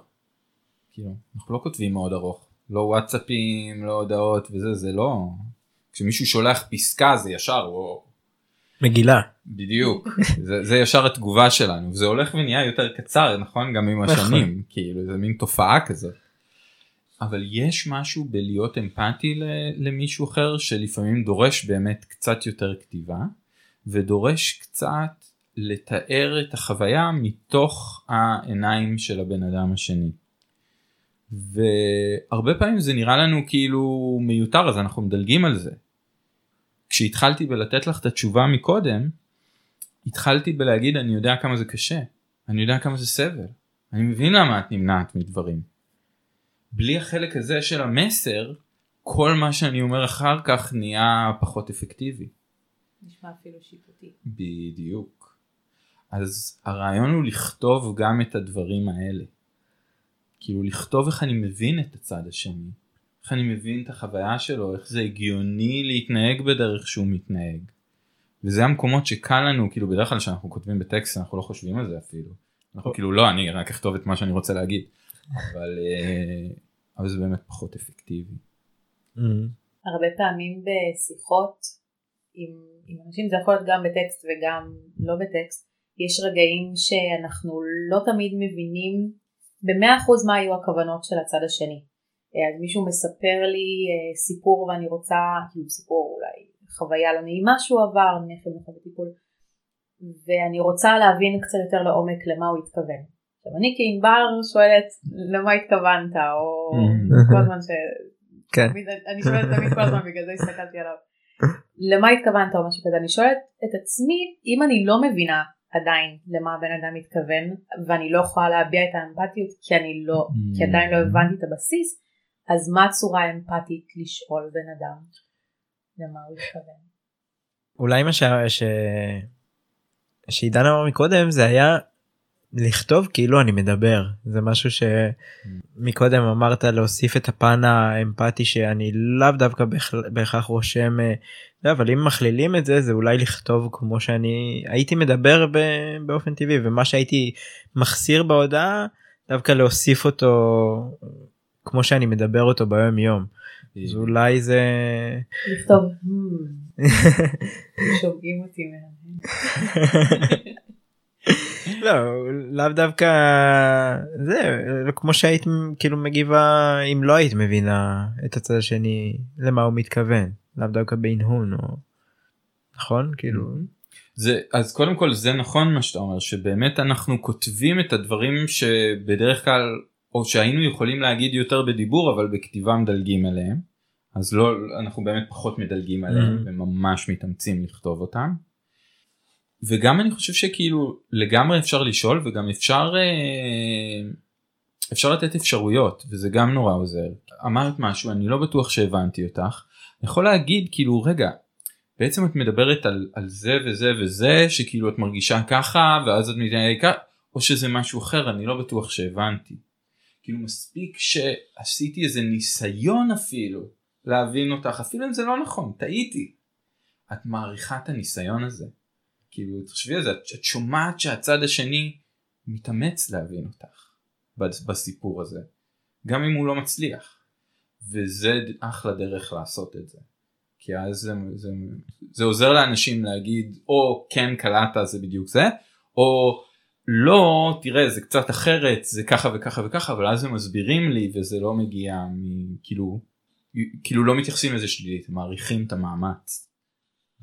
C: כאילו, אנחנו לא כותבים מאוד ארוך. לא וואטסאפים, לא הודעות וזה, זה לא... כשמישהו שולח פסקה זה ישר או...
A: מגילה.
C: בדיוק, [LAUGHS] זה, זה ישר התגובה שלנו, זה הולך ונהיה יותר קצר, נכון? גם עם השנים, נכון. כאילו זה מין תופעה כזאת. אבל יש משהו בלהיות אמפתי למישהו אחר שלפעמים דורש באמת קצת יותר כתיבה, ודורש קצת לתאר את החוויה מתוך העיניים של הבן אדם השני. והרבה פעמים זה נראה לנו כאילו מיותר אז אנחנו מדלגים על זה. כשהתחלתי בלתת לך את התשובה מקודם, התחלתי בלהגיד אני יודע כמה זה קשה, אני יודע כמה זה סבל, אני מבין למה את נמנעת מדברים. בלי החלק הזה של המסר, כל מה שאני אומר אחר כך נהיה פחות אפקטיבי.
B: נשמע אפילו שיפוטי.
C: בדיוק. אז הרעיון הוא לכתוב גם את הדברים האלה. כאילו לכתוב איך אני מבין את הצד השני, איך אני מבין את החוויה שלו, איך זה הגיוני להתנהג בדרך שהוא מתנהג. וזה המקומות שקל לנו, כאילו בדרך כלל כשאנחנו כותבים בטקסט אנחנו לא חושבים על זה אפילו. אנחנו כאילו לא, אני רק אכתוב את מה שאני רוצה להגיד. אבל, אה, אבל זה באמת פחות אפקטיבי.
B: הרבה פעמים בשיחות עם, עם אנשים, זה יכול להיות גם בטקסט וגם לא בטקסט, יש רגעים שאנחנו לא תמיד מבינים במאה אחוז מה היו הכוונות של הצד השני. אה, אז מישהו מספר לי אה, סיפור ואני רוצה, כאילו סיפור אולי חוויה לא נעימה שהוא עבר, נניח אם אנחנו בטיפול, ואני רוצה להבין קצת יותר לעומק למה הוא התכוון. עכשיו אני כענבר שואלת למה התכוונת או כל הזמן ש... כן. אני שואלת תמיד כל הזמן בגלל זה הסתכלתי עליו. למה התכוונת או משהו כזה אני שואלת את עצמי אם אני לא מבינה עדיין למה הבן אדם מתכוון ואני לא יכולה להביע את האמפתיות כי אני לא כי עדיין לא הבנתי את הבסיס אז מה הצורה האמפתית לשאול בן אדם למה הוא מתכוון.
A: אולי מה ש... שעידן אמר מקודם זה היה לכתוב כאילו אני מדבר זה משהו שמקודם אמרת להוסיף את הפן האמפתי שאני לאו דווקא בהכרח רושם אה, לא, אבל אם מכלילים את זה זה אולי לכתוב כמו שאני הייתי מדבר באופן טבעי ומה שהייתי מחסיר בהודעה דווקא להוסיף אותו כמו שאני מדבר אותו ביום יום. אז אולי זה
B: לכתוב hmm. שומעים אותי [LAUGHS]
A: לא, לאו דווקא זה, כמו שהיית כאילו מגיבה אם לא היית מבינה את הצד השני למה הוא מתכוון, לאו דווקא בהנהון או... נכון? כאילו...
C: זה אז קודם כל זה נכון מה שאתה אומר שבאמת אנחנו כותבים את הדברים שבדרך כלל או שהיינו יכולים להגיד יותר בדיבור אבל בכתיבה מדלגים עליהם אז לא אנחנו באמת פחות מדלגים עליהם
A: Mhm.
C: וממש מתאמצים לכתוב אותם. וגם אני חושב שכאילו לגמרי אפשר לשאול וגם אפשר אה, אפשר לתת אפשרויות וזה גם נורא עוזר. אמרת משהו אני לא בטוח שהבנתי אותך. אני יכול להגיד כאילו רגע בעצם את מדברת על, על זה וזה וזה שכאילו את מרגישה ככה ואז את מתנהגת ככה או שזה משהו אחר אני לא בטוח שהבנתי. כאילו מספיק שעשיתי איזה ניסיון אפילו להבין אותך אפילו אם זה לא נכון טעיתי. את מעריכה את הניסיון הזה. כאילו תחשבי על זה את, את שומעת שהצד השני מתאמץ להבין אותך בס- בסיפור הזה גם אם הוא לא מצליח. וזה אחלה דרך לעשות את זה. כי אז זה, זה, זה עוזר לאנשים להגיד או כן קלטת זה בדיוק זה או לא תראה זה קצת אחרת זה ככה וככה וככה אבל אז הם מסבירים לי וזה לא מגיע מכאילו כאילו לא מתייחסים לזה שלילית מעריכים את המאמץ.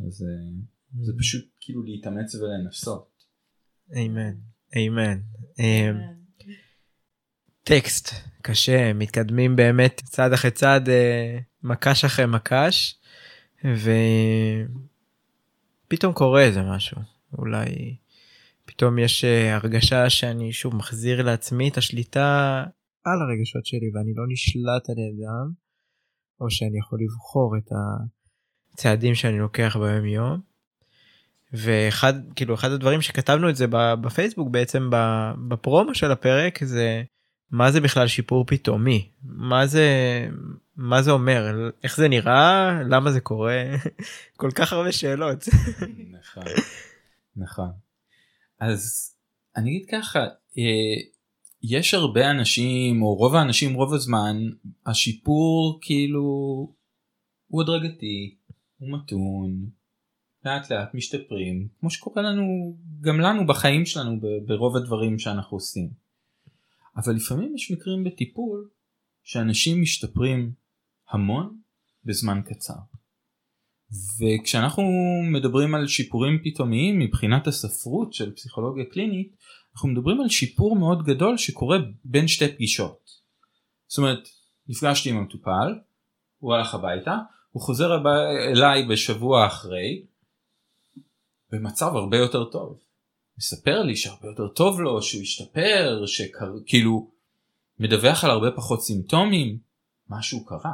C: אז אה, זה פשוט כאילו להתאמץ ולנסות.
A: אמן, אמן. אמ, טקסט קשה מתקדמים באמת צעד אחרי צעד אה, מקש אחרי מקש ופתאום קורה איזה משהו אולי פתאום יש אה, הרגשה שאני שוב מחזיר לעצמי את השליטה על הרגשות שלי ואני לא נשלט על ידם או שאני יכול לבחור את הצעדים שאני לוקח ביום יום. ואחד כאילו אחד הדברים שכתבנו את זה בפייסבוק בעצם בפרומו של הפרק זה מה זה בכלל שיפור פתאומי מה זה מה זה אומר איך זה נראה למה זה קורה [LAUGHS] כל כך הרבה שאלות.
C: נכון. נכון. אז אני אגיד ככה אה, יש הרבה אנשים או רוב האנשים רוב הזמן השיפור כאילו הוא הדרגתי הוא מתון לאט לאט משתפרים כמו שקורה לנו גם לנו בחיים שלנו ברוב הדברים שאנחנו עושים. אבל לפעמים יש מקרים בטיפול שאנשים משתפרים המון בזמן קצר. וכשאנחנו מדברים על שיפורים פתאומיים מבחינת הספרות של פסיכולוגיה קלינית אנחנו מדברים על שיפור מאוד גדול שקורה בין שתי פגישות. זאת אומרת נפגשתי עם המטופל הוא הלך הביתה הוא חוזר אליי בשבוע אחרי במצב הרבה יותר טוב. מספר לי שהרבה יותר טוב לו שהוא השתפר שכאילו מדווח על הרבה פחות סימפטומים משהו קרה.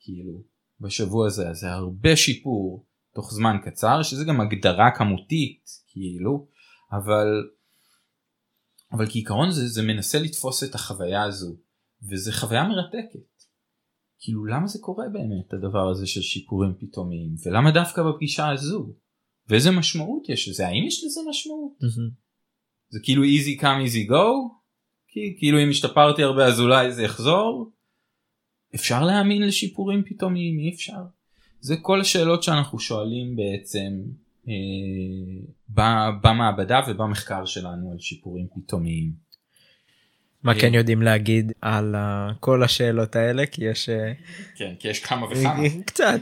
C: כאילו בשבוע הזה זה הרבה שיפור תוך זמן קצר שזה גם הגדרה כמותית כאילו אבל אבל כעיקרון זה, זה מנסה לתפוס את החוויה הזו וזה חוויה מרתקת. כאילו למה זה קורה באמת הדבר הזה של שיפורים פתאומיים ולמה דווקא בפגישה הזו ואיזה משמעות יש לזה? האם יש לזה משמעות? זה כאילו easy come easy go? כי כאילו אם השתפרתי הרבה אז אולי זה יחזור? אפשר להאמין לשיפורים פתאומיים אי אפשר? זה כל השאלות שאנחנו שואלים בעצם אה, ב- במעבדה ובמחקר שלנו על שיפורים פתאומיים.
A: מה כן יודעים להגיד על כל השאלות האלה? כי יש אה,
C: כן כי יש כמה וכמה. [LAUGHS]
A: קצת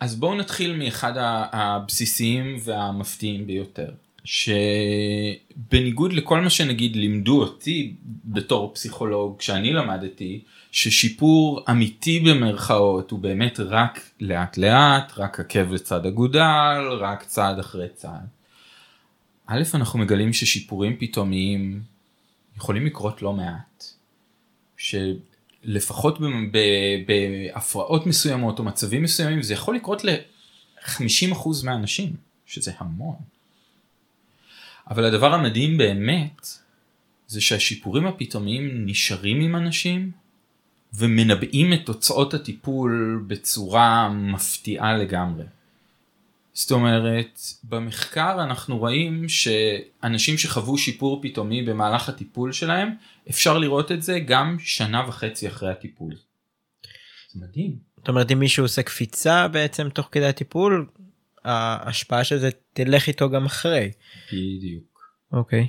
C: אז בואו נתחיל מאחד הבסיסיים והמפתיעים ביותר שבניגוד לכל מה שנגיד לימדו אותי בתור פסיכולוג כשאני למדתי ששיפור אמיתי במרכאות הוא באמת רק לאט לאט רק עקב לצד אגודל רק צעד אחרי צעד. א' אנחנו מגלים ששיפורים פתאומיים יכולים לקרות לא מעט. שלפחות ב- בהפרעות מסוימות או מצבים מסוימים זה יכול לקרות ל-50% מהאנשים שזה המון. אבל הדבר המדהים באמת זה שהשיפורים הפתאומיים נשארים עם אנשים ומנבאים את תוצאות הטיפול בצורה מפתיעה לגמרי. זאת אומרת במחקר אנחנו רואים שאנשים שחוו שיפור פתאומי במהלך הטיפול שלהם אפשר לראות את זה גם שנה וחצי אחרי הטיפול. זה מדהים.
A: זאת אומרת אם מישהו עושה קפיצה בעצם תוך כדי הטיפול ההשפעה של זה תלך איתו גם אחרי.
C: בדיוק.
A: אוקיי.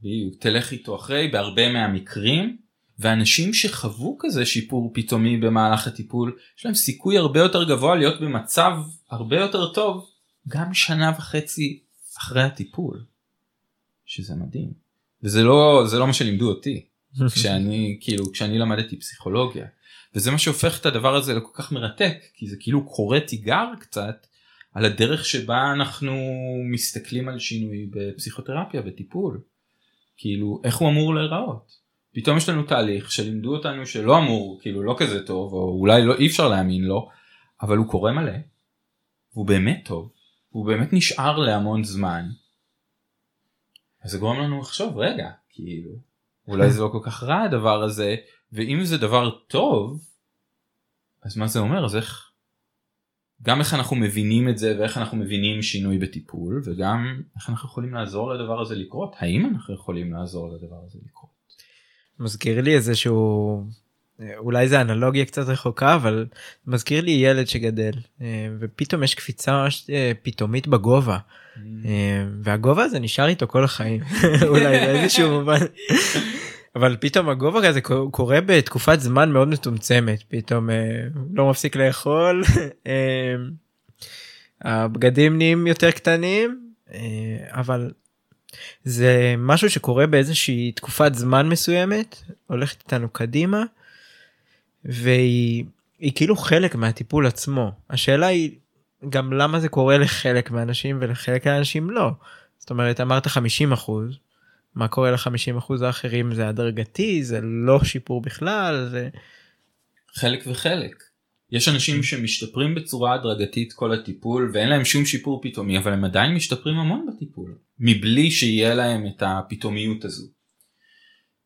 C: בדיוק. תלך איתו אחרי בהרבה מהמקרים. ואנשים שחוו כזה שיפור פתאומי במהלך הטיפול יש להם סיכוי הרבה יותר גבוה להיות במצב הרבה יותר טוב גם שנה וחצי אחרי הטיפול. שזה מדהים. וזה לא זה לא מה שלימדו אותי [LAUGHS] כשאני כאילו כשאני למדתי פסיכולוגיה וזה מה שהופך את הדבר הזה לכל כך מרתק כי זה כאילו קורא תיגר קצת על הדרך שבה אנחנו מסתכלים על שינוי בפסיכותרפיה וטיפול. כאילו איך הוא אמור להיראות. פתאום יש לנו תהליך שלימדו אותנו שלא אמור כאילו לא כזה טוב או אולי לא אי אפשר להאמין לו אבל הוא קורה מלא. הוא באמת טוב. הוא באמת נשאר להמון זמן. אז זה גורם לנו לחשוב רגע כאילו אולי זה לא כל כך רע הדבר הזה ואם זה דבר טוב אז מה זה אומר אז איך גם איך אנחנו מבינים את זה ואיך אנחנו מבינים שינוי בטיפול וגם איך אנחנו יכולים לעזור לדבר הזה לקרות האם אנחנו יכולים לעזור לדבר הזה לקרות.
A: מזכיר לי איזה שהוא אולי זה אנלוגיה קצת רחוקה אבל מזכיר לי ילד שגדל אה, ופתאום יש קפיצה אה, פתאומית בגובה.
C: Mm.
A: אה, והגובה הזה נשאר איתו כל החיים [LAUGHS] אולי באיזשהו [LAUGHS] מובן. אבל פתאום הגובה הזה קורה בתקופת זמן מאוד מצומצמת. פתאום לא מפסיק לאכול [LAUGHS] הבגדים נהיים יותר קטנים אבל זה משהו שקורה באיזושהי תקופת זמן מסוימת הולכת איתנו קדימה והיא היא כאילו חלק מהטיפול עצמו השאלה היא גם למה זה קורה לחלק מהאנשים ולחלק מהאנשים לא. זאת אומרת אמרת 50 אחוז מה קורה ל-50 אחוז האחרים זה הדרגתי זה לא שיפור בכלל זה
C: חלק וחלק. יש אנשים שמשתפרים בצורה הדרגתית כל הטיפול ואין להם שום שיפור פתאומי אבל הם עדיין משתפרים המון בטיפול מבלי שיהיה להם את הפתאומיות הזו.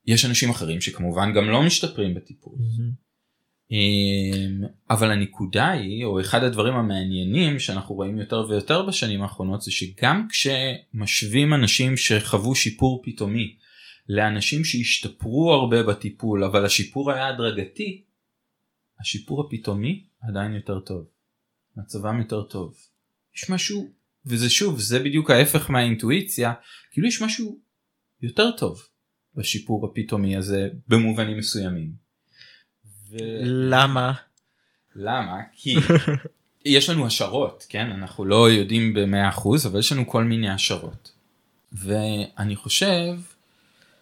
C: יש אנשים אחרים שכמובן גם לא משתפרים בטיפול. אמ, אבל הנקודה היא או אחד הדברים המעניינים שאנחנו רואים יותר ויותר בשנים האחרונות זה שגם כשמשווים אנשים שחוו שיפור פתאומי לאנשים שהשתפרו הרבה בטיפול אבל השיפור היה הדרגתי השיפור הפתאומי עדיין יותר טוב. מצבם יותר טוב. יש משהו וזה שוב זה בדיוק ההפך מהאינטואיציה כאילו יש משהו יותר טוב בשיפור הפתאומי הזה במובנים מסוימים.
A: ו... למה?
C: למה? כי [LAUGHS] יש לנו השערות כן אנחנו לא יודעים במאה אחוז אבל יש לנו כל מיני השערות. ואני חושב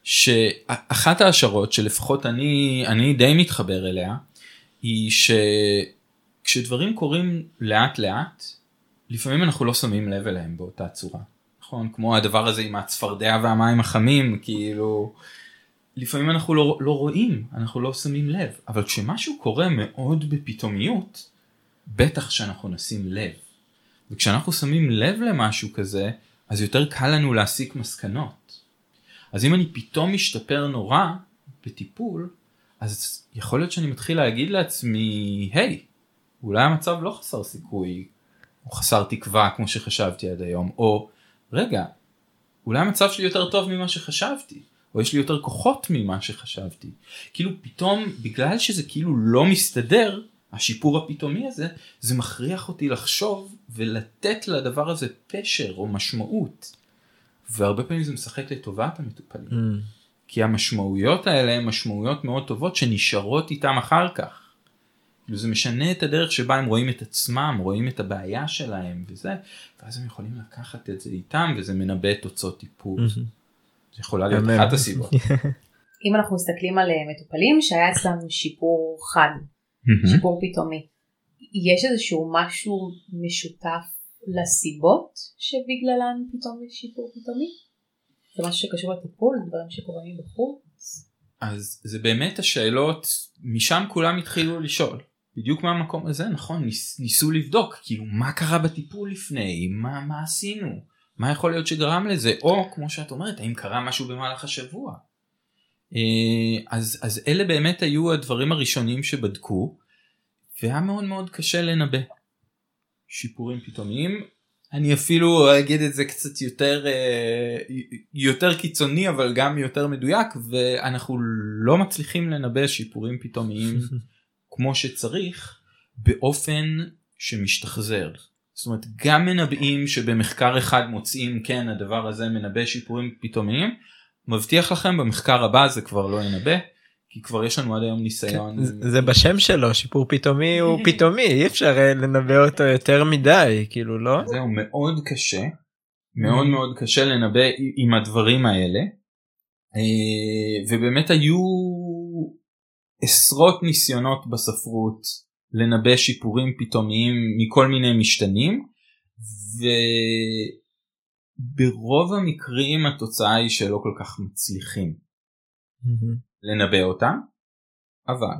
C: שאחת ההשערות שלפחות אני אני די מתחבר אליה היא שכשדברים קורים לאט לאט לפעמים אנחנו לא שמים לב אליהם באותה צורה. נכון כמו הדבר הזה עם הצפרדע והמים החמים כאילו לפעמים אנחנו לא, לא רואים אנחנו לא שמים לב אבל כשמשהו קורה מאוד בפתאומיות בטח שאנחנו נשים לב. וכשאנחנו שמים לב למשהו כזה אז יותר קל לנו להסיק מסקנות. אז אם אני פתאום משתפר נורא בטיפול אז יכול להיות שאני מתחיל להגיד לעצמי היי hey, אולי המצב לא חסר סיכוי או חסר תקווה כמו שחשבתי עד היום או רגע אולי המצב שלי יותר טוב ממה שחשבתי או יש לי יותר כוחות ממה שחשבתי כאילו פתאום בגלל שזה כאילו לא מסתדר השיפור הפתאומי הזה זה מכריח אותי לחשוב ולתת לדבר הזה פשר או משמעות והרבה פעמים זה משחק לטובת המטופלים. Mm. כי המשמעויות האלה הן משמעויות מאוד טובות שנשארות איתם אחר כך. זה משנה את הדרך שבה הם רואים את עצמם, רואים את הבעיה שלהם וזה, ואז הם יכולים לקחת את זה איתם וזה מנבא תוצאות טיפול. זה יכולה להיות אחת הסיבות. [LAUGHS]
B: אם אנחנו מסתכלים על אה, מטופלים שהיה אצלנו שיפור חד, שיפור פתאומי, יש איזשהו משהו משותף לסיבות שבגללן פתאום יש שיפור פתאומי? זה משהו שקשור לטיפול, דברים שקורים בחוץ?
C: אז זה באמת השאלות, משם כולם התחילו לשאול. בדיוק מהמקום הזה נכון ניס, ניסו לבדוק כאילו מה קרה בטיפול לפני מה מה עשינו מה יכול להיות שגרם לזה או כמו שאת אומרת האם קרה משהו במהלך השבוע. אה, אז אז אלה באמת היו הדברים הראשונים שבדקו והיה מאוד מאוד קשה לנבא. שיפורים פתאומיים אני אפילו אגיד את זה קצת יותר אה, יותר קיצוני אבל גם יותר מדויק ואנחנו לא מצליחים לנבא שיפורים פתאומיים [LAUGHS] כמו שצריך באופן שמשתחזר. זאת אומרת גם מנבאים שבמחקר אחד מוצאים כן הדבר הזה מנבא שיפורים פתאומיים מבטיח לכם במחקר הבא זה כבר לא ינבא כי כבר יש לנו עד היום ניסיון.
A: זה זה בשם שלו שיפור פתאומי הוא [LAUGHS] פתאומי אי אפשר אה, לנבא אותו יותר מדי כאילו לא
C: זהו מאוד קשה מאוד מאוד קשה לנבא עם הדברים האלה אה, ובאמת היו עשרות ניסיונות בספרות לנבא שיפורים פתאומיים מכל מיני משתנים וברוב המקרים התוצאה היא שלא כל כך מצליחים לנבא אותם אבל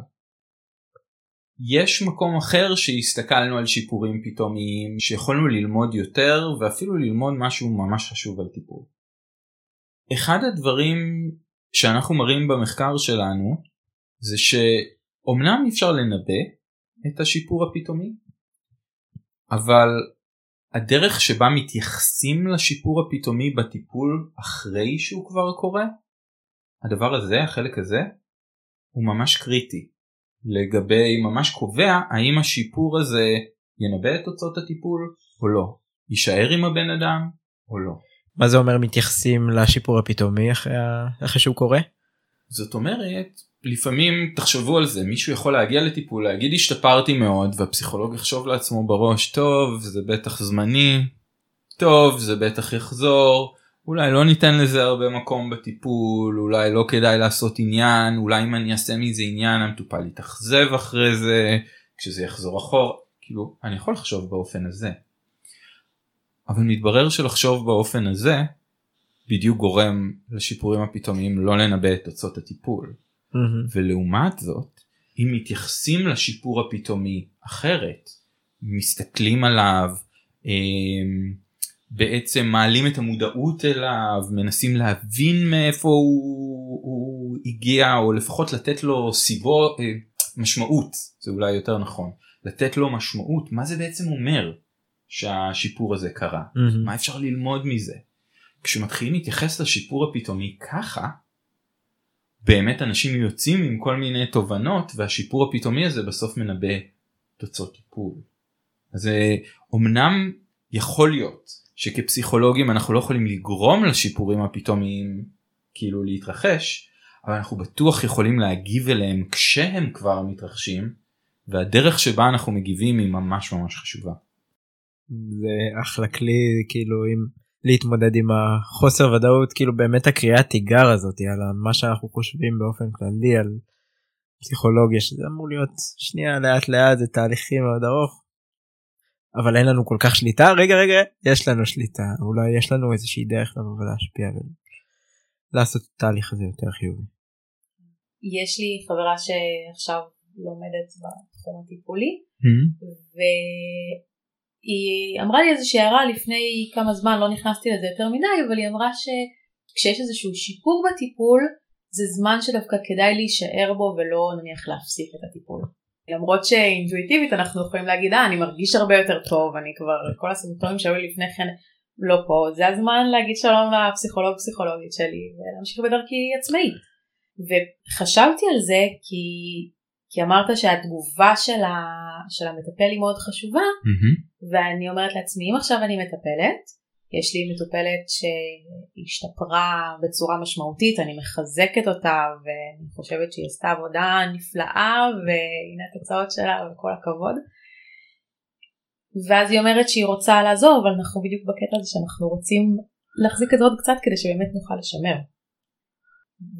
C: יש מקום אחר שהסתכלנו על שיפורים פתאומיים שיכולנו ללמוד יותר ואפילו ללמוד משהו ממש חשוב על טיפול. אחד הדברים שאנחנו מראים במחקר שלנו זה שאומנם אפשר לנבא את השיפור הפתאומי אבל הדרך שבה מתייחסים לשיפור הפתאומי בטיפול אחרי שהוא כבר קורה הדבר הזה החלק הזה הוא ממש קריטי לגבי ממש קובע האם השיפור הזה ינבא את תוצאות הטיפול או לא יישאר עם הבן אדם או לא.
A: מה זה אומר מתייחסים לשיפור הפתאומי אחרי, אחרי שהוא קורה?
C: זאת אומרת לפעמים תחשבו על זה מישהו יכול להגיע לטיפול להגיד השתפרתי מאוד והפסיכולוג יחשוב לעצמו בראש טוב זה בטח זמני טוב זה בטח יחזור אולי לא ניתן לזה הרבה מקום בטיפול אולי לא כדאי לעשות עניין אולי אם אני אעשה מזה עניין המטופל יתאכזב אחרי זה כשזה יחזור אחור כאילו אני יכול לחשוב באופן הזה. אבל מתברר שלחשוב באופן הזה בדיוק גורם לשיפורים הפתאומיים לא לנבא את תוצאות הטיפול. Mm-hmm. ולעומת זאת אם מתייחסים לשיפור הפתאומי אחרת מסתכלים עליו אמ, בעצם מעלים את המודעות אליו מנסים להבין מאיפה הוא, הוא הגיע או לפחות לתת לו סיבות אה, משמעות זה אולי יותר נכון לתת לו משמעות מה זה בעצם אומר שהשיפור הזה קרה mm-hmm. מה אפשר ללמוד מזה. כשמתחילים להתייחס לשיפור הפתאומי ככה באמת אנשים יוצאים עם כל מיני תובנות והשיפור הפתאומי הזה בסוף מנבא תוצאות טיפול. אז אומנם יכול להיות שכפסיכולוגים אנחנו לא יכולים לגרום לשיפורים הפתאומיים כאילו להתרחש אבל אנחנו בטוח יכולים להגיב אליהם כשהם כבר מתרחשים והדרך שבה אנחנו מגיבים היא ממש ממש חשובה.
A: זה אחלה כלי כאילו אם להתמודד עם החוסר ודאות כאילו באמת הקריאת תיגר הזאת על מה שאנחנו חושבים באופן כללי על פסיכולוגיה שזה אמור להיות שנייה לאט לאט זה תהליכים מאוד ארוך. אבל אין לנו כל כך שליטה רגע רגע יש לנו שליטה אולי יש לנו איזושהי דרך לבוא ולהשפיע ולעשות את התהליך הזה יותר חיובי.
B: יש לי חברה שעכשיו לומדת בתחום הטיפולי mm-hmm. היא אמרה לי איזושהי הערה לפני כמה זמן, לא נכנסתי לזה יותר מדי, אבל היא אמרה שכשיש איזשהו שיפור בטיפול, זה זמן שדווקא כדאי להישאר בו ולא נניח להפסיק את הטיפול. למרות שאינטואיטיבית אנחנו יכולים להגיד אה אני מרגיש הרבה יותר טוב אני כבר כל הסימפטומים שהיו לי לפני כן לא פה זה הזמן להגיד שלום לפסיכולוג פסיכולוגית שלי ולהמשיך בדרכי עצמאית. וחשבתי על זה כי כי אמרת שהתגובה של, ה, של המטפל היא מאוד חשובה mm-hmm. ואני אומרת לעצמי אם עכשיו אני מטפלת יש לי מטופלת שהשתפרה בצורה משמעותית אני מחזקת אותה ואני חושבת שהיא עשתה עבודה נפלאה והנה התוצאות שלה וכל הכבוד. ואז היא אומרת שהיא רוצה לעזור אבל אנחנו בדיוק בקטע הזה שאנחנו רוצים להחזיק את זה עוד קצת כדי שבאמת נוכל לשמר.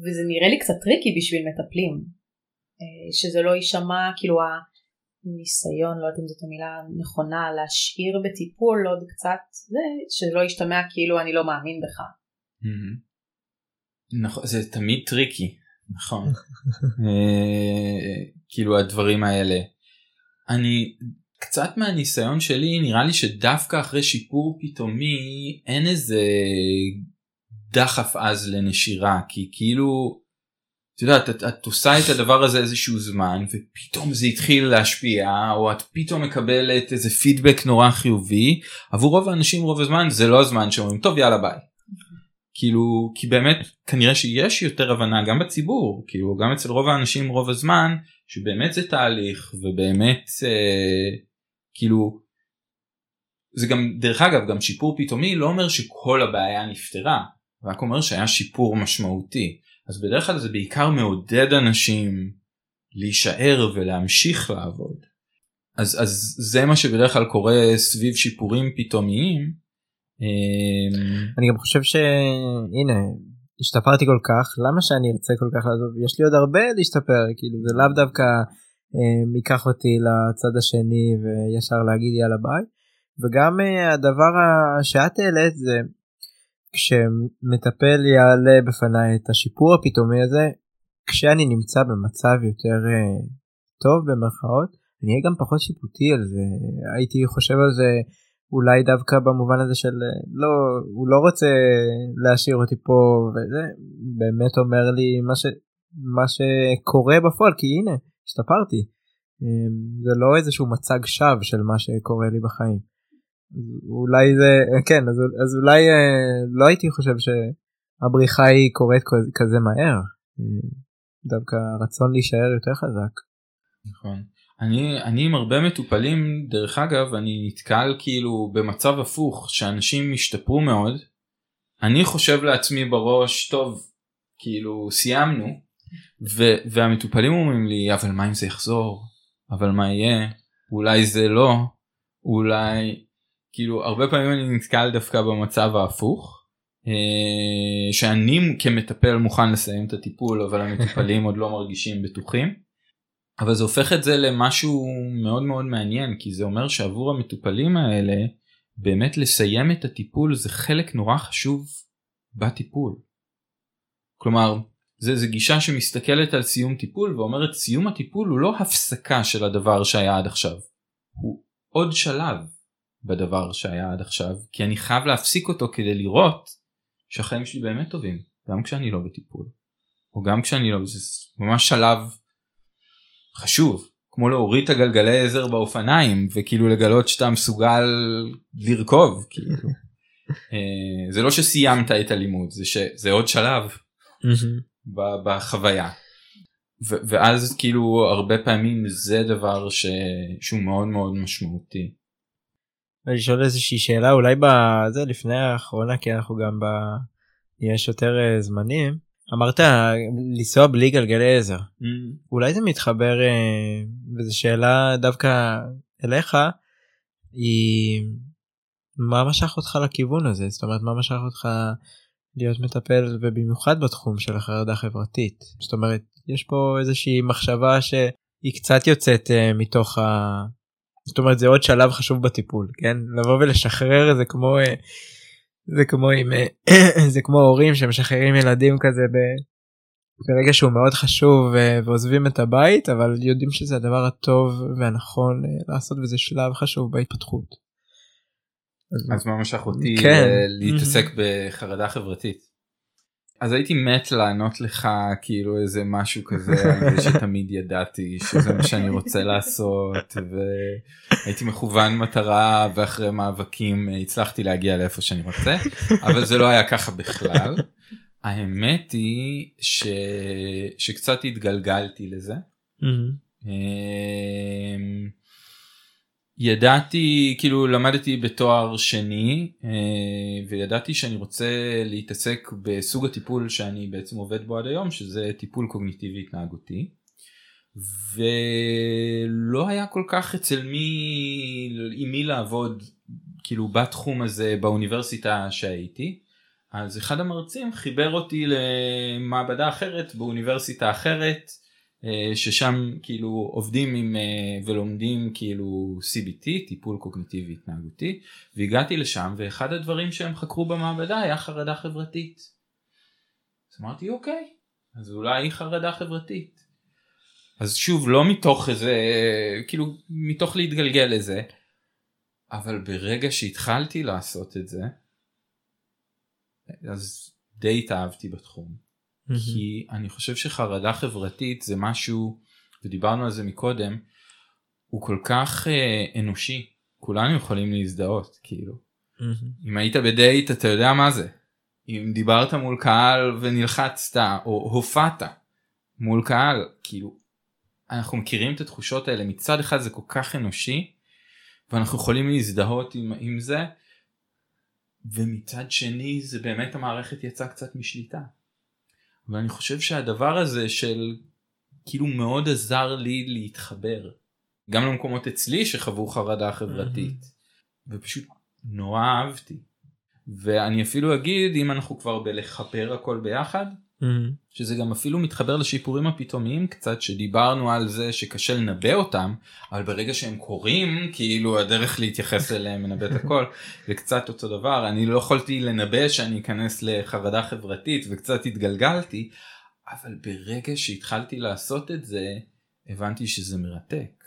B: וזה נראה לי קצת tricky בשביל מטפלים אה, שזה לא יישמע כאילו הניסיון לא יודעת אם זאת המילה נכונה להשאיר בטיפול עוד קצת זה שלא ישתמע כאילו אני לא מאמין בך.
C: נכון זה תמיד tricky. נכון. [LAUGHS] אה, כאילו הדברים האלה. אני קצת מהניסיון שלי נראה לי שדווקא אחרי שיפור פתאומי אין איזה דחף אז לנשירה כי כאילו את יודעת את, את עושה את הדבר הזה איזשהו זמן ופתאום זה התחיל להשפיע או את פתאום מקבלת איזה פידבק נורא חיובי עבור רוב האנשים רוב הזמן זה לא הזמן שאומרים טוב יאללה ביי. כאילו כי באמת כנראה שיש יותר הבנה גם בציבור כאילו גם אצל רוב האנשים רוב הזמן שבאמת זה תהליך ובאמת אה, כאילו זה גם דרך אגב גם שיפור פתאומי לא אומר שכל הבעיה נפתרה רק אומר שהיה שיפור משמעותי אז בדרך כלל זה בעיקר מעודד אנשים להישאר ולהמשיך לעבוד. אז, אז זה מה שבדרך כלל קורה סביב שיפורים פתאומיים. אמ,
A: אני גם חושב שהנה השתפרתי כל כך למה שאני ארצה כל כך לעזוב יש לי עוד הרבה להשתפר כאילו זה לאו דווקא אה, ייקח אותי לצד השני וישר להגיד יאללה ביי וגם אה, הדבר שאת העלית זה כשמטפל יעלה בפניי את השיפור הפתאומי הזה כשאני נמצא במצב יותר אה, טוב במרכאות אני אהיה גם פחות שיפוטי על זה הייתי חושב על זה אולי דווקא במובן הזה של לא הוא לא רוצה להשאיר אותי פה וזה באמת אומר לי מה ש... מה שקורה בפועל כי הנה השתפרתי אמ, זה לא איזשהו מצג שווא של מה שקורה לי בחיים. אולי זה כן אז, אז אולי אה, לא הייתי חושב שהבריחה היא קורית כזה מהר דווקא הרצון להישאר יותר חזק.
C: נכון. אני אני עם הרבה מטופלים דרך אגב אני נתקל כאילו במצב הפוך שאנשים השתפרו מאוד. אני חושב לעצמי בראש טוב כאילו סיימנו ו- והמטופלים אומרים לי אבל מה אם זה יחזור אבל מה יהיה אולי זה לא אולי כאילו הרבה פעמים אני נתקל דווקא במצב ההפוך אה, שאני כמטפל מוכן לסיים את הטיפול אבל המטופלים [LAUGHS] עוד לא מרגישים בטוחים. אבל זה הופך את זה למשהו מאוד מאוד מעניין כי זה אומר שעבור המטופלים האלה באמת לסיים את הטיפול זה חלק נורא חשוב בטיפול. כלומר זה, זה גישה שמסתכלת על סיום טיפול ואומרת סיום הטיפול הוא לא הפסקה של הדבר שהיה עד עכשיו. הוא עוד שלב בדבר שהיה עד עכשיו כי אני חייב להפסיק אותו כדי לראות שהחיים שלי באמת טובים גם כשאני לא בטיפול או גם כשאני לא זה ממש שלב חשוב כמו להוריד את הגלגלי עזר באופניים וכאילו לגלות שאתה מסוגל לרכוב כאילו. [LAUGHS] אה, זה לא שסיימת את הלימוד זה שזה עוד שלב בחוויה. ואז כאילו הרבה פעמים זה דבר ש... שהוא מאוד מאוד משמעותי.
A: שואל איזושהי שאלה אולי בזה לפני האחרונה כי אנחנו גם ב... יש יותר uh, זמנים. אמרת לנסוע בלי גלגלי עזר. Mm. אולי זה מתחבר uh, וזו שאלה דווקא אליך היא מה משך אותך לכיוון הזה? זאת אומרת מה משך אותך להיות מטפל ובמיוחד בתחום של החרדה חברתית? זאת אומרת יש פה איזושהי מחשבה שהיא קצת יוצאת uh, מתוך ה... זאת אומרת זה עוד שלב חשוב בטיפול כן לבוא ולשחרר זה כמו uh, זה כמו עם uh, [CLEARS THROAT] זה כמו הורים שמשחררים ילדים כזה ב... ברגע שהוא מאוד חשוב uh, ועוזבים את הבית אבל יודעים שזה הדבר הטוב והנכון לעשות וזה שלב חשוב בהתפתחות.
C: אז מה משך אותי כן. להתעסק בחרדה חברתית. אז הייתי מת לענות לך כאילו איזה משהו כזה [LAUGHS] שתמיד ידעתי שזה מה שאני רוצה לעשות והייתי מכוון מטרה ואחרי מאבקים הצלחתי להגיע לאיפה שאני רוצה אבל זה לא היה ככה בכלל. האמת היא ש... שקצת התגלגלתי לזה. Mm-hmm. ידעתי כאילו למדתי בתואר שני אה, וידעתי שאני רוצה להתעסק בסוג הטיפול שאני בעצם עובד בו עד היום שזה טיפול קוגניטיבי התנהגותי. ולא היה כל כך אצל מי עם מי לעבוד כאילו בתחום הזה באוניברסיטה שהייתי אז אחד המרצים חיבר אותי למעבדה אחרת באוניברסיטה אחרת ששם כאילו עובדים עם אה, ולומדים כאילו CBT טיפול קוגניטיבי התנהגותי והגעתי לשם ואחד הדברים שהם חקרו במעבדה היה חרדה חברתית. אז אמרתי אוקיי אז אולי היא חרדה חברתית. אז שוב לא מתוך איזה כאילו מתוך להתגלגל לזה אבל ברגע שהתחלתי לעשות את זה אז די התאהבתי בתחום. כי אני חושב שחרדה חברתית זה משהו, ודיברנו על זה מקודם, הוא כל כך אה, אנושי, כולנו יכולים להזדהות, כאילו. אם היית בדייט אתה יודע מה זה. אם דיברת מול קהל ונלחצת, או הופעת מול קהל, כאילו, אנחנו מכירים את התחושות האלה, מצד אחד זה כל כך אנושי, ואנחנו יכולים להזדהות עם, עם זה ומצד שני זה באמת המערכת יצאה קצת משליטה. ואני חושב שהדבר הזה של כאילו מאוד עזר לי להתחבר. גם למקומות אצלי שחוו חרדה חברתית. ופשוט נורא אהבתי. ואני אפילו אגיד אם אנחנו כבר בלחבר הכל ביחד שזה גם אפילו מתחבר לשיפורים הפתאומיים קצת שדיברנו על זה שקשה לנבא אותם אבל ברגע שהם קורים כאילו הדרך להתייחס אליהם מנבא את הכל. [LAUGHS] זה קצת אותו דבר. אני לא יכולתי לנבא שאני אכנס לחרדה חברתית וקצת התגלגלתי אבל ברגע שהתחלתי לעשות את זה הבנתי שזה מרתק.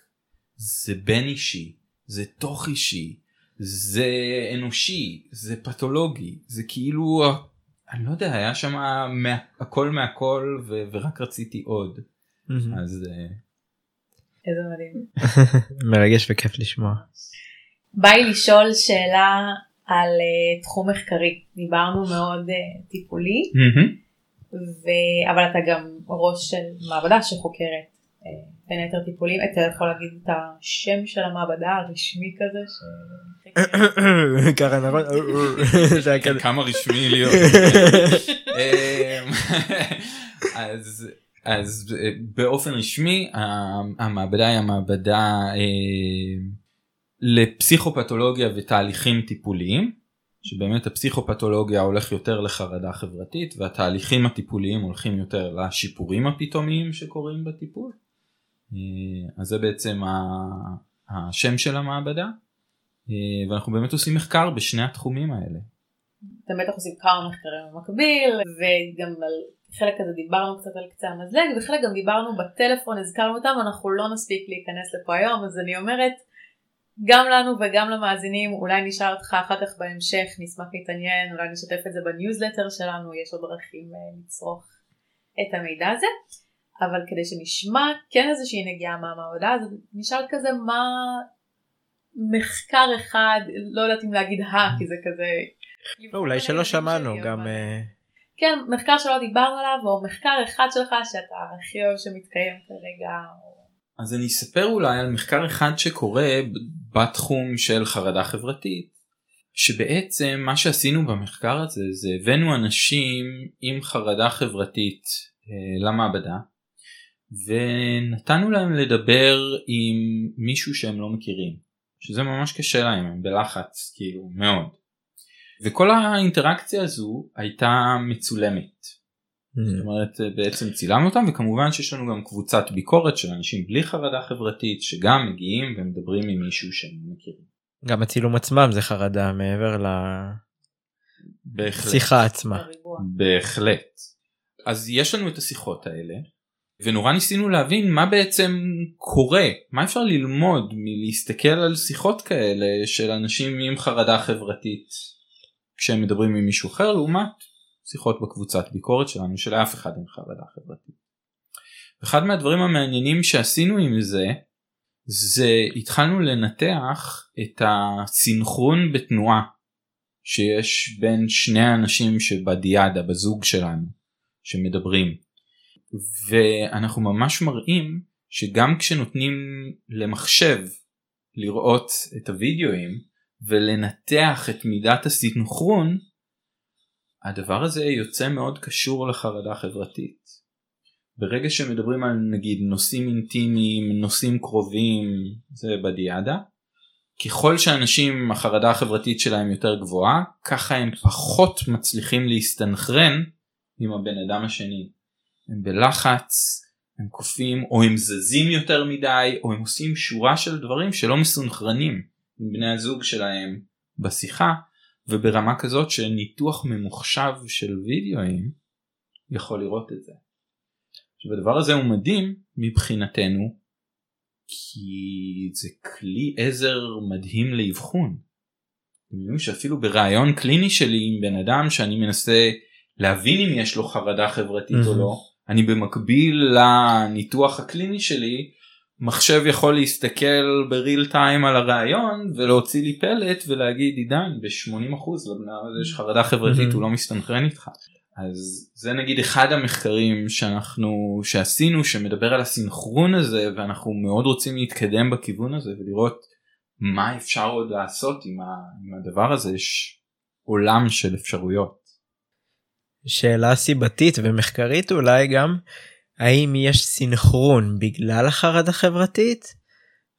C: זה בין אישי זה תוך אישי זה אנושי זה פתולוגי זה כאילו אני לא יודע היה שם מה, הכל מהכל ו, ורק רציתי עוד אז אה,
B: איזה מדהים. [LAUGHS]
A: מרגש וכיף לשמוע.
B: בא לי לשאול שאלה על uh, תחום מחקרי דיברנו מאוד uh, טיפולי ו... אבל אתה גם ראש של מעבדה שחוקרת uh, בין היתר טיפולים אתה יכול להגיד את השם של המעבדה הרשמי כזה. ש... [COUGHS]
A: ככה נכון. [COUGHS]
C: כמה רשמי להיות. [COUGHS] אמ, אז אז באופן רשמי המעבדה היא המעבדה אה, לפסיכופתולוגיה ותהליכים טיפוליים שבאמת הפסיכופתולוגיה הולך יותר לחרדה חברתית והתהליכים הטיפוליים הולכים יותר לשיפורים הפתאומיים שקורים בטיפול. אה, אז זה בעצם השם של המעבדה אה, ואנחנו באמת עושים מחקר בשני התחומים האלה.
B: אתם בטח עושים כמה מחקרים במקביל וגם על חלק כזה דיברנו קצת על קצה המזלג וחלק גם דיברנו בטלפון הזכרנו אותם אנחנו לא נספיק להיכנס לפה היום אז אני אומרת גם לנו וגם למאזינים אולי נשאל אותך אחר כך בהמשך נשמח להתעניין אולי נשתף את זה בניוזלטר שלנו יש עוד דרכים אה, לצרוך את המידע הזה אבל כדי שנשמע כן איזושהי נגיעה מהמעבדה אז נשאל כזה מה מחקר אחד לא יודעת אם להגיד ה כי זה כזה
A: לא, אולי שלא שמענו גם אה,
B: כן מחקר שלא דיברנו עליו או מחקר אחד שלך שאתה הכי אוהב שמתקיים כרגע.
C: אז אני אספר אולי על מחקר אחד שקורה בתחום של חרדה חברתית שבעצם מה שעשינו במחקר הזה זה הבאנו אנשים עם חרדה חברתית אה, למעבדה ונתנו להם לדבר עם מישהו שהם לא מכירים שזה ממש קשה להם הם בלחץ כאילו מאוד וכל האינטראקציה הזו הייתה מצולמת זאת אומרת בעצם צילמנו אותם וכמובן שיש לנו גם קבוצת ביקורת של אנשים בלי חרדה חברתית שגם מגיעים ומדברים עם מישהו שהם לא מכירים.
A: גם הצילום עצמם זה חרדה מעבר
C: בהחלט.
A: לשיחה עצמה.
C: בהחלט. אז יש לנו את השיחות האלה ונורא ניסינו להבין מה בעצם קורה מה אפשר ללמוד מלהסתכל על שיחות כאלה של אנשים עם חרדה חברתית כשהם מדברים עם מישהו אחר לעומת שיחות בקבוצת ביקורת שלנו שלאף אחד אין חרדה חברתית. אחד מהדברים המעניינים שעשינו עם זה זה התחלנו לנתח את הסינכרון בתנועה שיש בין שני האנשים שבדיאדה בזוג שלנו שמדברים ואנחנו ממש מראים שגם כשנותנים למחשב לראות את הוידאוים ולנתח את מידת הסינכרון הדבר הזה יוצא מאוד קשור לחרדה חברתית. ברגע שמדברים על נגיד נושאים אינטימיים, נושאים קרובים, זה בדיאדה, ככל שאנשים החרדה החברתית שלהם יותר גבוהה, ככה הם פחות מצליחים להסתנכרן עם הבן אדם השני. הם בלחץ, הם קופאים, או הם זזים יותר מדי, או הם עושים שורה של דברים שלא מסונכרנים עם בני הזוג שלהם בשיחה, וברמה כזאת שניתוח ממוחשב של וידאוים יכול לראות את זה. עכשיו הדבר הזה הוא מדהים מבחינתנו כי זה כלי עזר מדהים לאבחון. יודעים שאפילו בראיון קליני שלי עם בן אדם שאני מנסה להבין אם יש לו חרדה חברתית או
A: Mhm.
C: לא, אני במקביל לניתוח הקליני שלי מחשב יכול להסתכל בריל טיים על הראיון ולהוציא לי פלט ולהגיד עידן ב-80% לבן אדם הזה יש חרדה חברתית
A: Mhm.
C: הוא לא מסתנכרן איתך. אז זה נגיד אחד המחקרים שאנחנו שעשינו שמדבר על הסינכרון הזה ואנחנו מאוד רוצים להתקדם בכיוון הזה ולראות מה אפשר עוד לעשות עם, ה, עם הדבר הזה יש עולם של אפשרויות.
A: שאלה סיבתית ומחקרית אולי גם האם יש סינכרון בגלל החרדה חברתית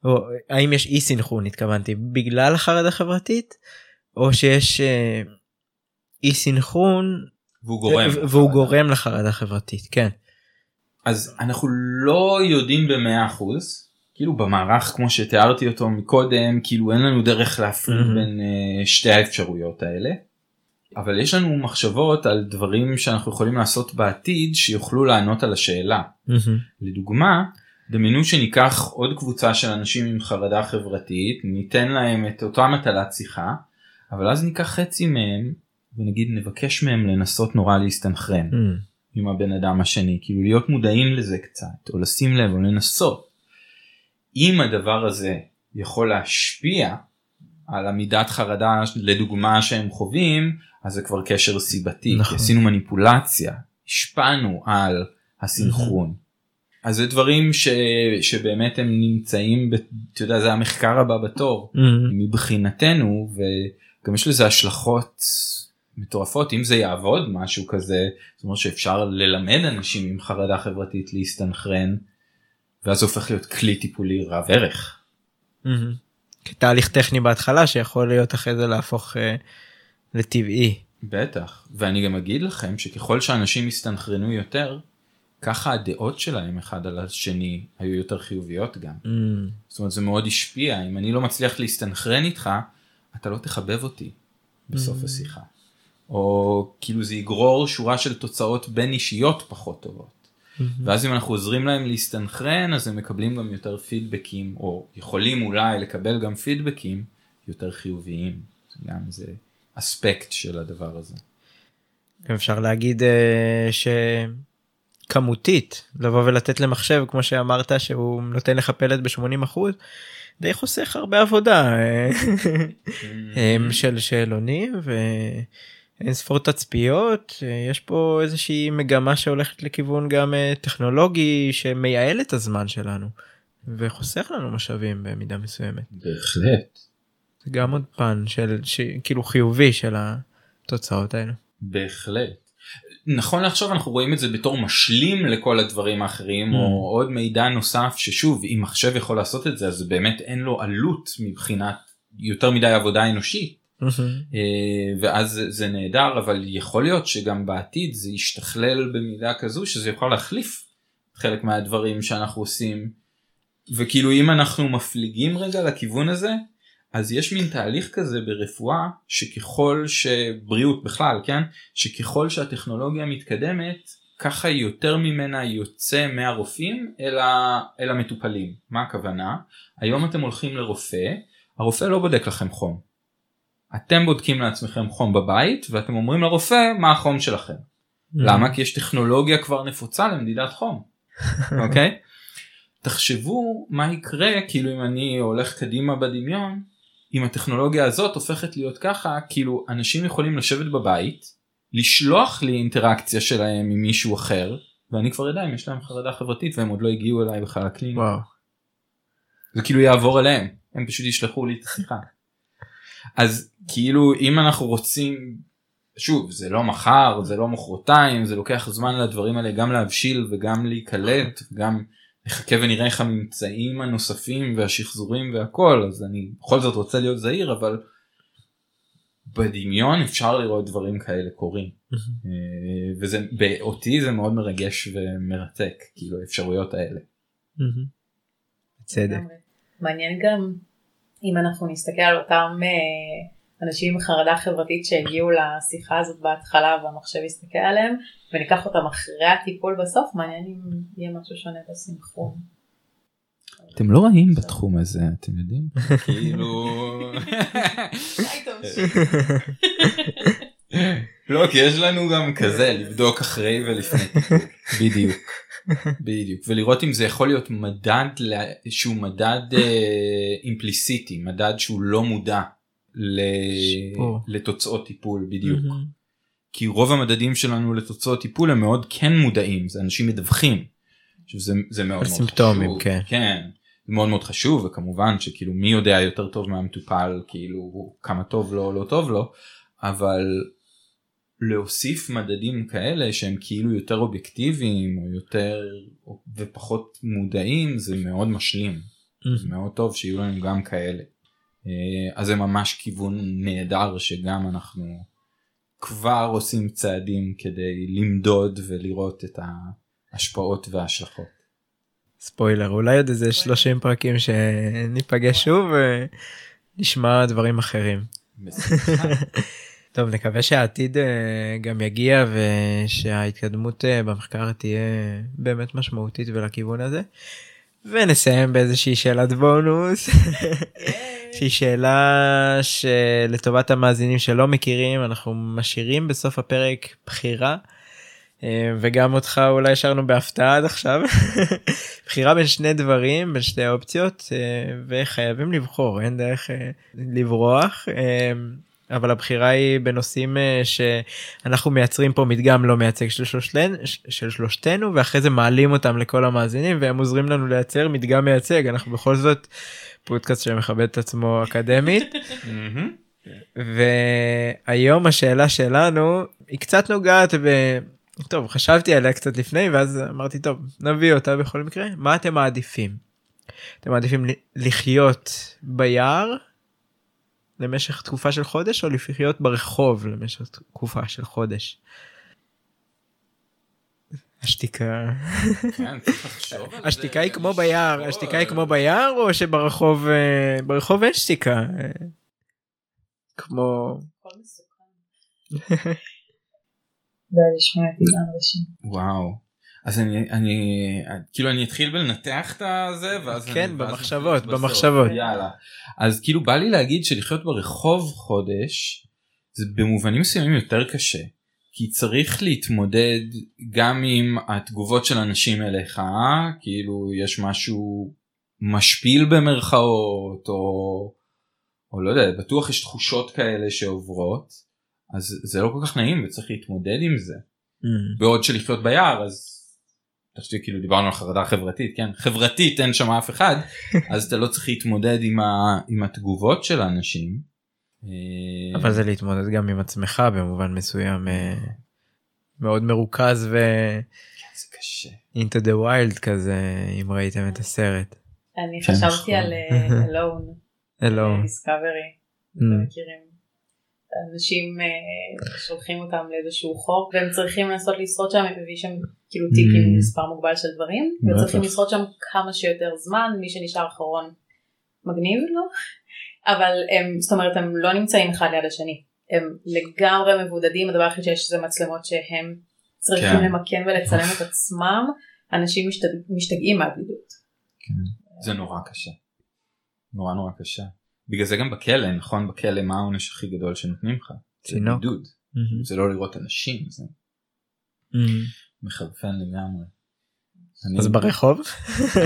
A: או האם יש אי סינכרון התכוונתי בגלל החרדה חברתית או שיש אה, אי סינכרון
C: והוא גורם,
A: והוא גורם לחרדה חברתית כן.
C: אז אנחנו לא יודעים במאה אחוז כאילו במערך כמו שתיארתי אותו מקודם כאילו אין לנו דרך להפריד mm-hmm. בין uh, שתי האפשרויות האלה. אבל יש לנו מחשבות על דברים שאנחנו יכולים לעשות בעתיד שיוכלו לענות על השאלה. Mm-hmm. לדוגמה דמיינו שניקח עוד קבוצה של אנשים עם חרדה חברתית ניתן להם את אותה מטלת שיחה אבל אז ניקח חצי מהם ונגיד נבקש מהם לנסות נורא להסתנכרן mm. עם הבן אדם השני כאילו להיות מודעים לזה קצת או לשים לב או לנסות. אם הדבר הזה יכול להשפיע על עמידת חרדה לדוגמה שהם חווים אז זה כבר קשר סיבתי נכון. עשינו מניפולציה השפענו על הסינכרון. Mm-hmm. אז זה דברים ש... שבאמת הם נמצאים, ב... אתה יודע זה המחקר הבא בתור mm-hmm. מבחינתנו וגם יש לזה השלכות מטורפות אם זה יעבוד משהו כזה זאת אומרת שאפשר ללמד אנשים עם חרדה חברתית להסתנכרן ואז הופך להיות כלי טיפולי רב ערך.
A: כתהליך טכני בהתחלה שיכול להיות אחרי זה להפוך uh, לטבעי.
C: בטח ואני גם אגיד לכם שככל שאנשים הסתנכרנו יותר ככה הדעות שלהם אחד על השני היו יותר חיוביות גם. Mm. זאת אומרת זה מאוד השפיע אם אני לא מצליח להסתנכרן איתך אתה לא תחבב אותי בסוף mm. השיחה. או כאילו זה יגרור שורה של תוצאות בין אישיות פחות טובות. Mm-hmm. ואז אם אנחנו עוזרים להם להסתנכרן אז הם מקבלים גם יותר פידבקים או יכולים אולי לקבל גם פידבקים יותר חיוביים. זה גם איזה אספקט של הדבר הזה.
A: אפשר להגיד uh, שכמותית לבוא ולתת למחשב כמו שאמרת שהוא נותן לך פלט ב-80 אחוז די חוסך הרבה עבודה אה, mm-hmm. [LAUGHS] של שאלונים ו... אין ספור תצפיות יש פה איזושהי מגמה שהולכת לכיוון גם אה, טכנולוגי שמייעל את הזמן שלנו וחוסך לנו משאבים במידה מסוימת.
C: בהחלט.
A: זה גם עוד פן של ש... כאילו חיובי של התוצאות האלו.
C: בהחלט. נכון לעכשיו אנחנו רואים את זה בתור משלים לכל הדברים האחרים mm. או עוד מידע נוסף ששוב אם מחשב יכול לעשות את זה אז באמת אין לו עלות מבחינת יותר מדי עבודה אנושית. אה, ואז זה נהדר אבל יכול להיות שגם בעתיד זה ישתכלל במידה כזו שזה יוכל להחליף חלק מהדברים שאנחנו עושים. וכאילו אם אנחנו מפליגים רגע לכיוון הזה אז יש מין תהליך כזה ברפואה שככל שבריאות בכלל כן? שככל שהטכנולוגיה מתקדמת ככה יותר ממנה יוצא מהרופאים אל, ה... אל המטופלים. מה הכוונה? היום אתם הולכים לרופא הרופא לא בודק לכם חום אתם בודקים לעצמכם חום בבית ואתם אומרים לרופא מה החום שלכם. Mm. למה? כי יש טכנולוגיה כבר נפוצה למדידת חום. [LAUGHS] אוקיי? תחשבו מה יקרה כאילו אם אני הולך קדימה בדמיון אם הטכנולוגיה הזאת הופכת להיות ככה כאילו אנשים יכולים לשבת בבית לשלוח לי אינטראקציה שלהם עם מישהו אחר ואני כבר יודע אם יש להם חרדה חברתית והם עוד לא הגיעו אליי בכלל לקליניקה. זה כאילו יעבור אליהם הם פשוט ישלחו לי את השיחה. אז כאילו אם אנחנו רוצים שוב זה לא מחר זה לא מחרתיים זה לוקח זמן לדברים האלה גם להבשיל וגם להיקלט גם נחכה ונראה איך הממצאים הנוספים והשחזורים והכל אז אני בכל זאת רוצה להיות זהיר אבל בדמיון אפשר לראות דברים כאלה קורים אה, וזה באותי זה מאוד מרגש ומרתק כאילו האפשרויות האלה.
B: בצדק. מעניין גם אם אנחנו נסתכל על אותם אה, אנשים עם חרדה חברתית שהגיעו לשיחה הזאת בהתחלה והמחשב יסתכל עליהם וניקח אותם אחרי הטיפול בסוף מעניין אם יהיה משהו שונה בסינכרון.
C: אתם לא רעים בתחום הזה אתם יודעים? [LAUGHS] כאילו לא כי יש לנו גם כזה לבדוק אחרי ולפני בדיוק בדיוק ולראות אם זה יכול להיות מדד שהוא מדד אימפליסיטי מדד שהוא לא מודע לתוצאות טיפול בדיוק. כי רוב המדדים שלנו לתוצאות טיפול הם מאוד כן מודעים זה אנשים מדווחים. זה, זה מאוד מאוד
A: חשוב. כן.
C: כן. מאוד מאוד חשוב וכמובן שכאילו מי יודע יותר טוב מהמטופל כאילו כמה טוב לו לא טוב לו אבל להוסיף מדדים כאלה שהם כאילו יותר אובייקטיביים או יותר ופחות מודעים זה מאוד משלים. זה מאוד טוב שיהיו לנו גם כאלה. אה, אז זה ממש כיוון נהדר שגם אנחנו כבר עושים צעדים כדי למדוד ולראות את ההשפעות וההשלכות.
A: ספוילר אולי עוד איזה 30 פרקים שניפגש שוב ונשמע דברים אחרים. [LAUGHS] טוב נקווה שהעתיד אה, גם יגיע ושההתקדמות אה, במחקר תהיה באמת משמעותית ולכיוון הזה. ונסיים באיזושהי שאלת בונוס. [LAUGHS] שהיא שאלה שלטובת המאזינים שלא מכירים אנחנו משאירים בסוף הפרק בחירה. אה, וגם אותך אולי השארנו בהפתעה עד עכשיו. [LAUGHS] בחירה בין שני דברים בין שתי אופציות וחייבים לבחור אין דרך לברוח אבל הבחירה היא בנושאים אה, שאנחנו מייצרים פה מדגם לא מייצג של, שלושתן, של שלושתנו ואחרי זה מעלים אותם לכל המאזינים והם עוזרים לנו לייצר מדגם מייצג אנחנו בכל זאת פודקאסט שמכבד את עצמו אקדמית. [LAUGHS] והיום השאלה שלנו היא קצת נוגעת ב... טוב חשבתי עליה קצת לפני ואז אמרתי טוב נביא אותה בכל מקרה מה אתם מעדיפים. אתם מעדיפים לחיות ביער למשך תקופה של חודש או לחיות ברחוב למשך תקופה של חודש. השתיקה.
C: כן,
A: השתיקה היא כמו ביער השתיקה היא כמו ביער או שברחוב אה, ברחוב אין שתיקה. כמו. [LAUGHS]
C: וואו. אז אני אני כאילו אני אתחיל בלנתח את הזה ואז
A: כן אני, במחשבות ואז במחשבות
C: יאללה אז כאילו בא לי להגיד שלחיות ברחוב חודש זה במובנים מסוימים יותר קשה כי צריך להתמודד גם עם התגובות של אנשים אליך כאילו יש משהו משפיל במרכאות או או לא יודע בטוח יש תחושות כאלה שעוברות אז זה לא כל כך נעים וצריך להתמודד עם זה. Mm. בעוד שלחיות ביער אז חשבתי כאילו דיברנו על חרדה חברתית כן חברתית אין שם אף אחד [LAUGHS] אז אתה לא צריך להתמודד עם, ה, עם התגובות של האנשים.
A: אה, אבל זה להתמודד גם עם עצמך במובן מסוים אה, מאוד מרוכז ו...
C: כן, זה קשה.
A: into the wild כזה אם ראיתם את הסרט.
B: אני חשבתי על אה, [LAUGHS] alone.
A: alone.
B: אנשים אה, שולחים אותם לאיזשהו חוק והם צריכים לנסות לשרוד שם, הם מביא שם כאילו טיפ עם mm. מספר מוגבל של דברים, וצריכים לשרוד שם כמה שיותר זמן, מי שנשאר אחרון מגניב לו, אבל הם, זאת אומרת הם לא נמצאים אחד ליד השני, הם לגמרי מבודדים, הדבר היחיד שיש זה מצלמות שהם צריכים כן. למקם ולצלם את עצמם, אנשים משתג... משתגעים מהבדידות.
C: כן. זה נורא קשה, נורא נורא קשה. בגלל זה גם בכלא נכון בכלא מה העונש הכי גדול שנותנים לך? זה בידוד. Mm-hmm. זה לא לראות אנשים זה mm-hmm. מחרפן לגמרי.
A: אז ברחוב?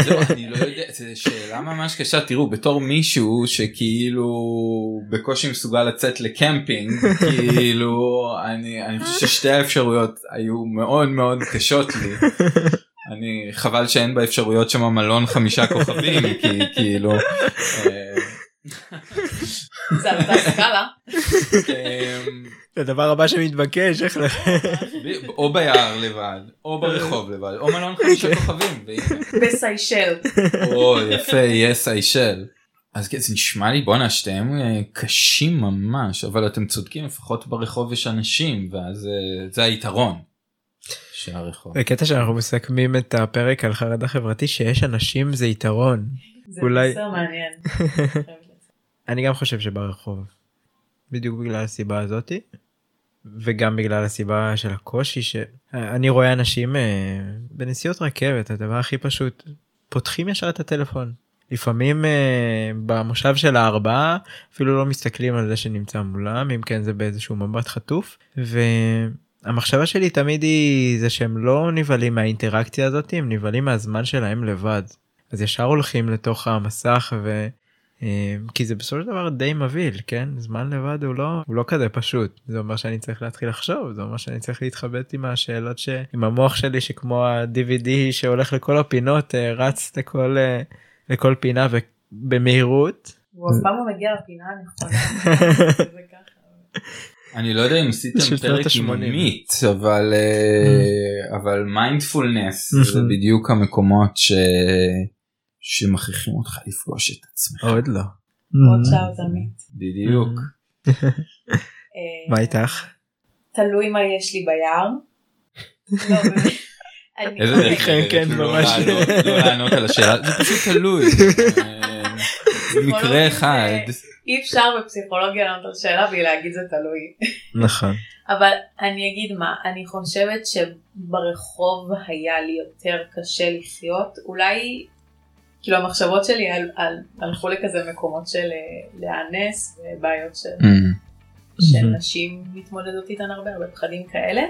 C: זהו, אני לא יודע, זו שאלה ממש קשה, תראו, בתור מישהו שכאילו בקושי מסוגל לצאת לקמפינג, [LAUGHS] כאילו, אני, אני חושב ששתי האפשרויות היו מאוד מאוד קשות לי. אני, חבל שאין באפשרויות שם מלון חמישה כוכבים, כי כאילו, אה,
B: זה על אותה סקאלה.
A: אמ, זה הדבר הבא שמתבקש איך
C: או ביער לבד או ברחוב לבד או מלון חמישה [LAUGHS] כוכבים
B: בסיישל.
C: או יפה יהיה סיישל. אז כן, זה נשמע לי בואנה שתיהם אה, קשים ממש אבל אתם צודקים לפחות ברחוב יש אנשים ואז אה, זה היתרון. של הרחוב.
A: בקטע שאנחנו מסכמים את הפרק על חרדה חברתי שיש אנשים זה יתרון.
B: זה אולי... מעניין. [LAUGHS]
A: אני גם חושב שברחוב. בדיוק בגלל הסיבה הזאתי. וגם בגלל הסיבה של הקושי שאני רואה אנשים אה, בנסיעות רכבת הדבר הכי פשוט פותחים ישר את הטלפון לפעמים אה, במושב של הארבעה אפילו לא מסתכלים על זה שנמצא מולם אם כן זה באיזשהו מבט חטוף והמחשבה שלי תמיד היא זה שהם לא נבהלים מהאינטראקציה הזאת הם נבהלים מהזמן שלהם לבד אז ישר הולכים לתוך המסך ו... אמ, כי זה בסופו של דבר די מבהיל כן זמן לבד הוא לא הוא לא כזה פשוט זה אומר שאני צריך להתחיל לחשוב זה אומר שאני צריך להתחבט עם השאלות שעם המוח שלי שכמו ה-DVD שהולך לכל הפינות אה, רץ לכל אה, לכל פינה ובמהירות.
B: הוא אף פעם לא מגיע לפינה הנכונה. זה. [LAUGHS]
C: אני לא יודע אם עשיתם פרק. עמית אבל אה, אבל מיינדפולנס זה
A: Mhm.
C: בדיוק המקומות ש... שמכריחים אותך לפגוש את עצמך
A: עוד לא.
B: עוד שעה תמיד.
C: בדיוק
A: מה איתך?
B: תלוי מה יש לי ביער. לא, [LAUGHS]
C: איזה דרך
A: כן, כן,
C: לא
A: ממש.
C: לא לענות על השאלה זה פשוט תלוי [LAUGHS] אה, זה מקרה אחד
B: אי אפשר בפסיכולוגיה לענות על שאלה בלי להגיד זה תלוי.
A: נכון.
B: אבל אני אגיד מה, אני חושבת שברחוב היה לי יותר קשה לחיות, אולי כאילו המחשבות שלי על, על, הלכו לכזה מקומות של אה, להיאנס ובעיות של,
C: Mhm.
B: של
A: Mhm.
B: נשים מתמודדות איתן הרבה, הרבה פחדים כאלה.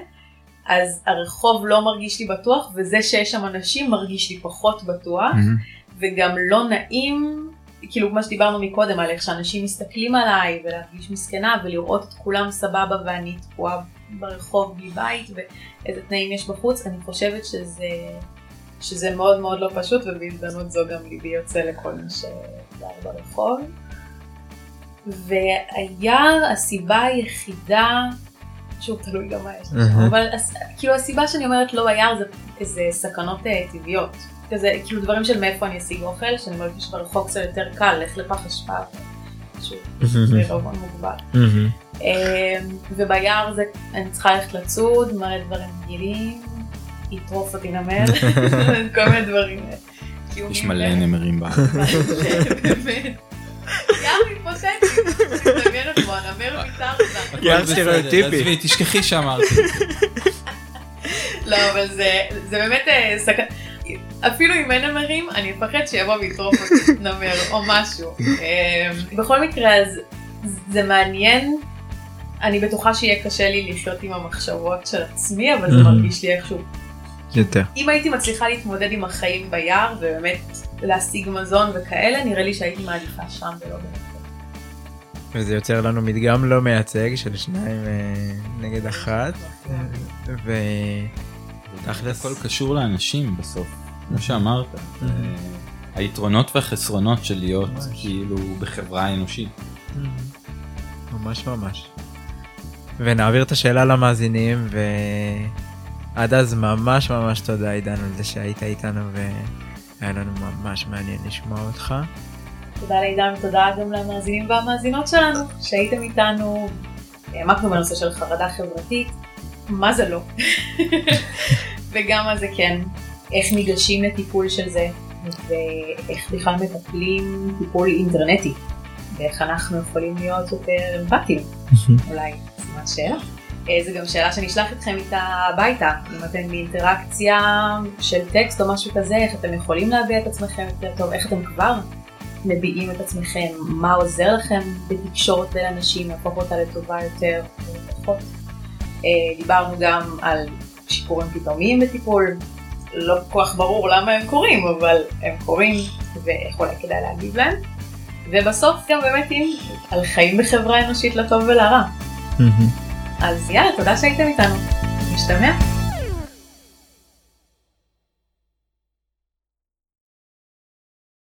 B: אז הרחוב לא מרגיש לי בטוח וזה שיש שם אנשים מרגיש לי פחות בטוח
C: Mhm.
B: וגם לא נעים כאילו מה שדיברנו מקודם על איך שאנשים מסתכלים עליי ולהרגיש מסכנה ולראות את כולם סבבה ואני תקועה ברחוב בלי בית ואיזה תנאים יש בחוץ אני חושבת שזה שזה מאוד מאוד לא פשוט ובהזדמנות זו גם ליבי יוצא לכל מי שגר ברחוב. והיער הסיבה היחידה שוב תלוי גם מה יש
A: אהה.
B: אבל כאילו הסיבה שאני אומרת לא ביער זה איזה סכנות אה, טבעיות. כזה כאילו דברים של מאיפה אני אשיג אוכל שאני מרגיש שברחוב קצת יותר קל לך לפח אשפה. שוב, בעירבון מוגבל. אמ, וביער זה אני צריכה ללכת לצוד מלא דברים רגילים יטרוף אותי נמר [LAUGHS] כל מיני דברים.
C: יש מלא. נמרים בארץ.
B: באמת. יער היפותטי, אני מדמיינת בו, הנמר.
A: יער
C: בסדר,
A: סטריאוטיפי.
C: עזבי תשכחי שאמרתי.
B: לא, אבל זה, זה באמת אה, סכנה. אפילו אם אין נמרים, אני אפחד שיבוא ויטרוף אותי נמר או משהו. אה, בכל מקרה, אז זה מעניין. אני בטוחה שיהיה קשה לי לחיות עם המחשבות של עצמי, אבל זה
A: Mhm.
B: מרגיש לי איכשהו.
A: יותר.
B: אם הייתי מצליחה להתמודד עם החיים ביער, ובאמת להשיג מזון וכאלה, נראה לי שהייתי מעדיפה שם ולא ברחוב.
A: וזה יוצר לנו מדגם לא מייצג של שניים אה, נגד אחת. ותכלס
C: הכל קשור לאנשים בסוף, כמו שאמרת. אה, היתרונות והחסרונות של להיות. כאילו בחברה אנושית.
A: ממש ממש. ונעביר את השאלה למאזינים ועד אז ממש ממש תודה עידן על זה שהיית איתנו והיה לנו ממש מעניין לשמוע אותך.
B: תודה לעידן ותודה גם למאזינים והמאזינות שלנו שהייתם איתנו. העמקנו בנושא של חרדה חברתית, מה זה לא? [LAUGHS] וגם מה זה כן, איך ניגשים לטיפול של זה, ואיך בכלל מטפלים טיפול אינטרנטי, ואיך אנחנו יכולים להיות יותר אמפתיים, אולי סימן שאלה. אה, זו גם שאלה שנשלח אתכם איתה הביתה, אם אתם באינטראקציה של טקסט או משהו כזה, איך אתם יכולים להביע את עצמכם יותר טוב, איך אתם כבר מביעים את עצמכם, מה עוזר לכם בתקשורת בין אנשים, להפוך אותה לטובה יותר או לפחות. אה, דיברנו גם על שיפורים פתאומיים בטיפול, לא כל כך ברור למה הם קורים, אבל הם קורים ואיך אולי כדאי להגיב להם. ובסוף גם באמת עם על חיים בחברה אנושית לטוב ולרע. אז יאללה, תודה שהייתם איתנו. נשתמע.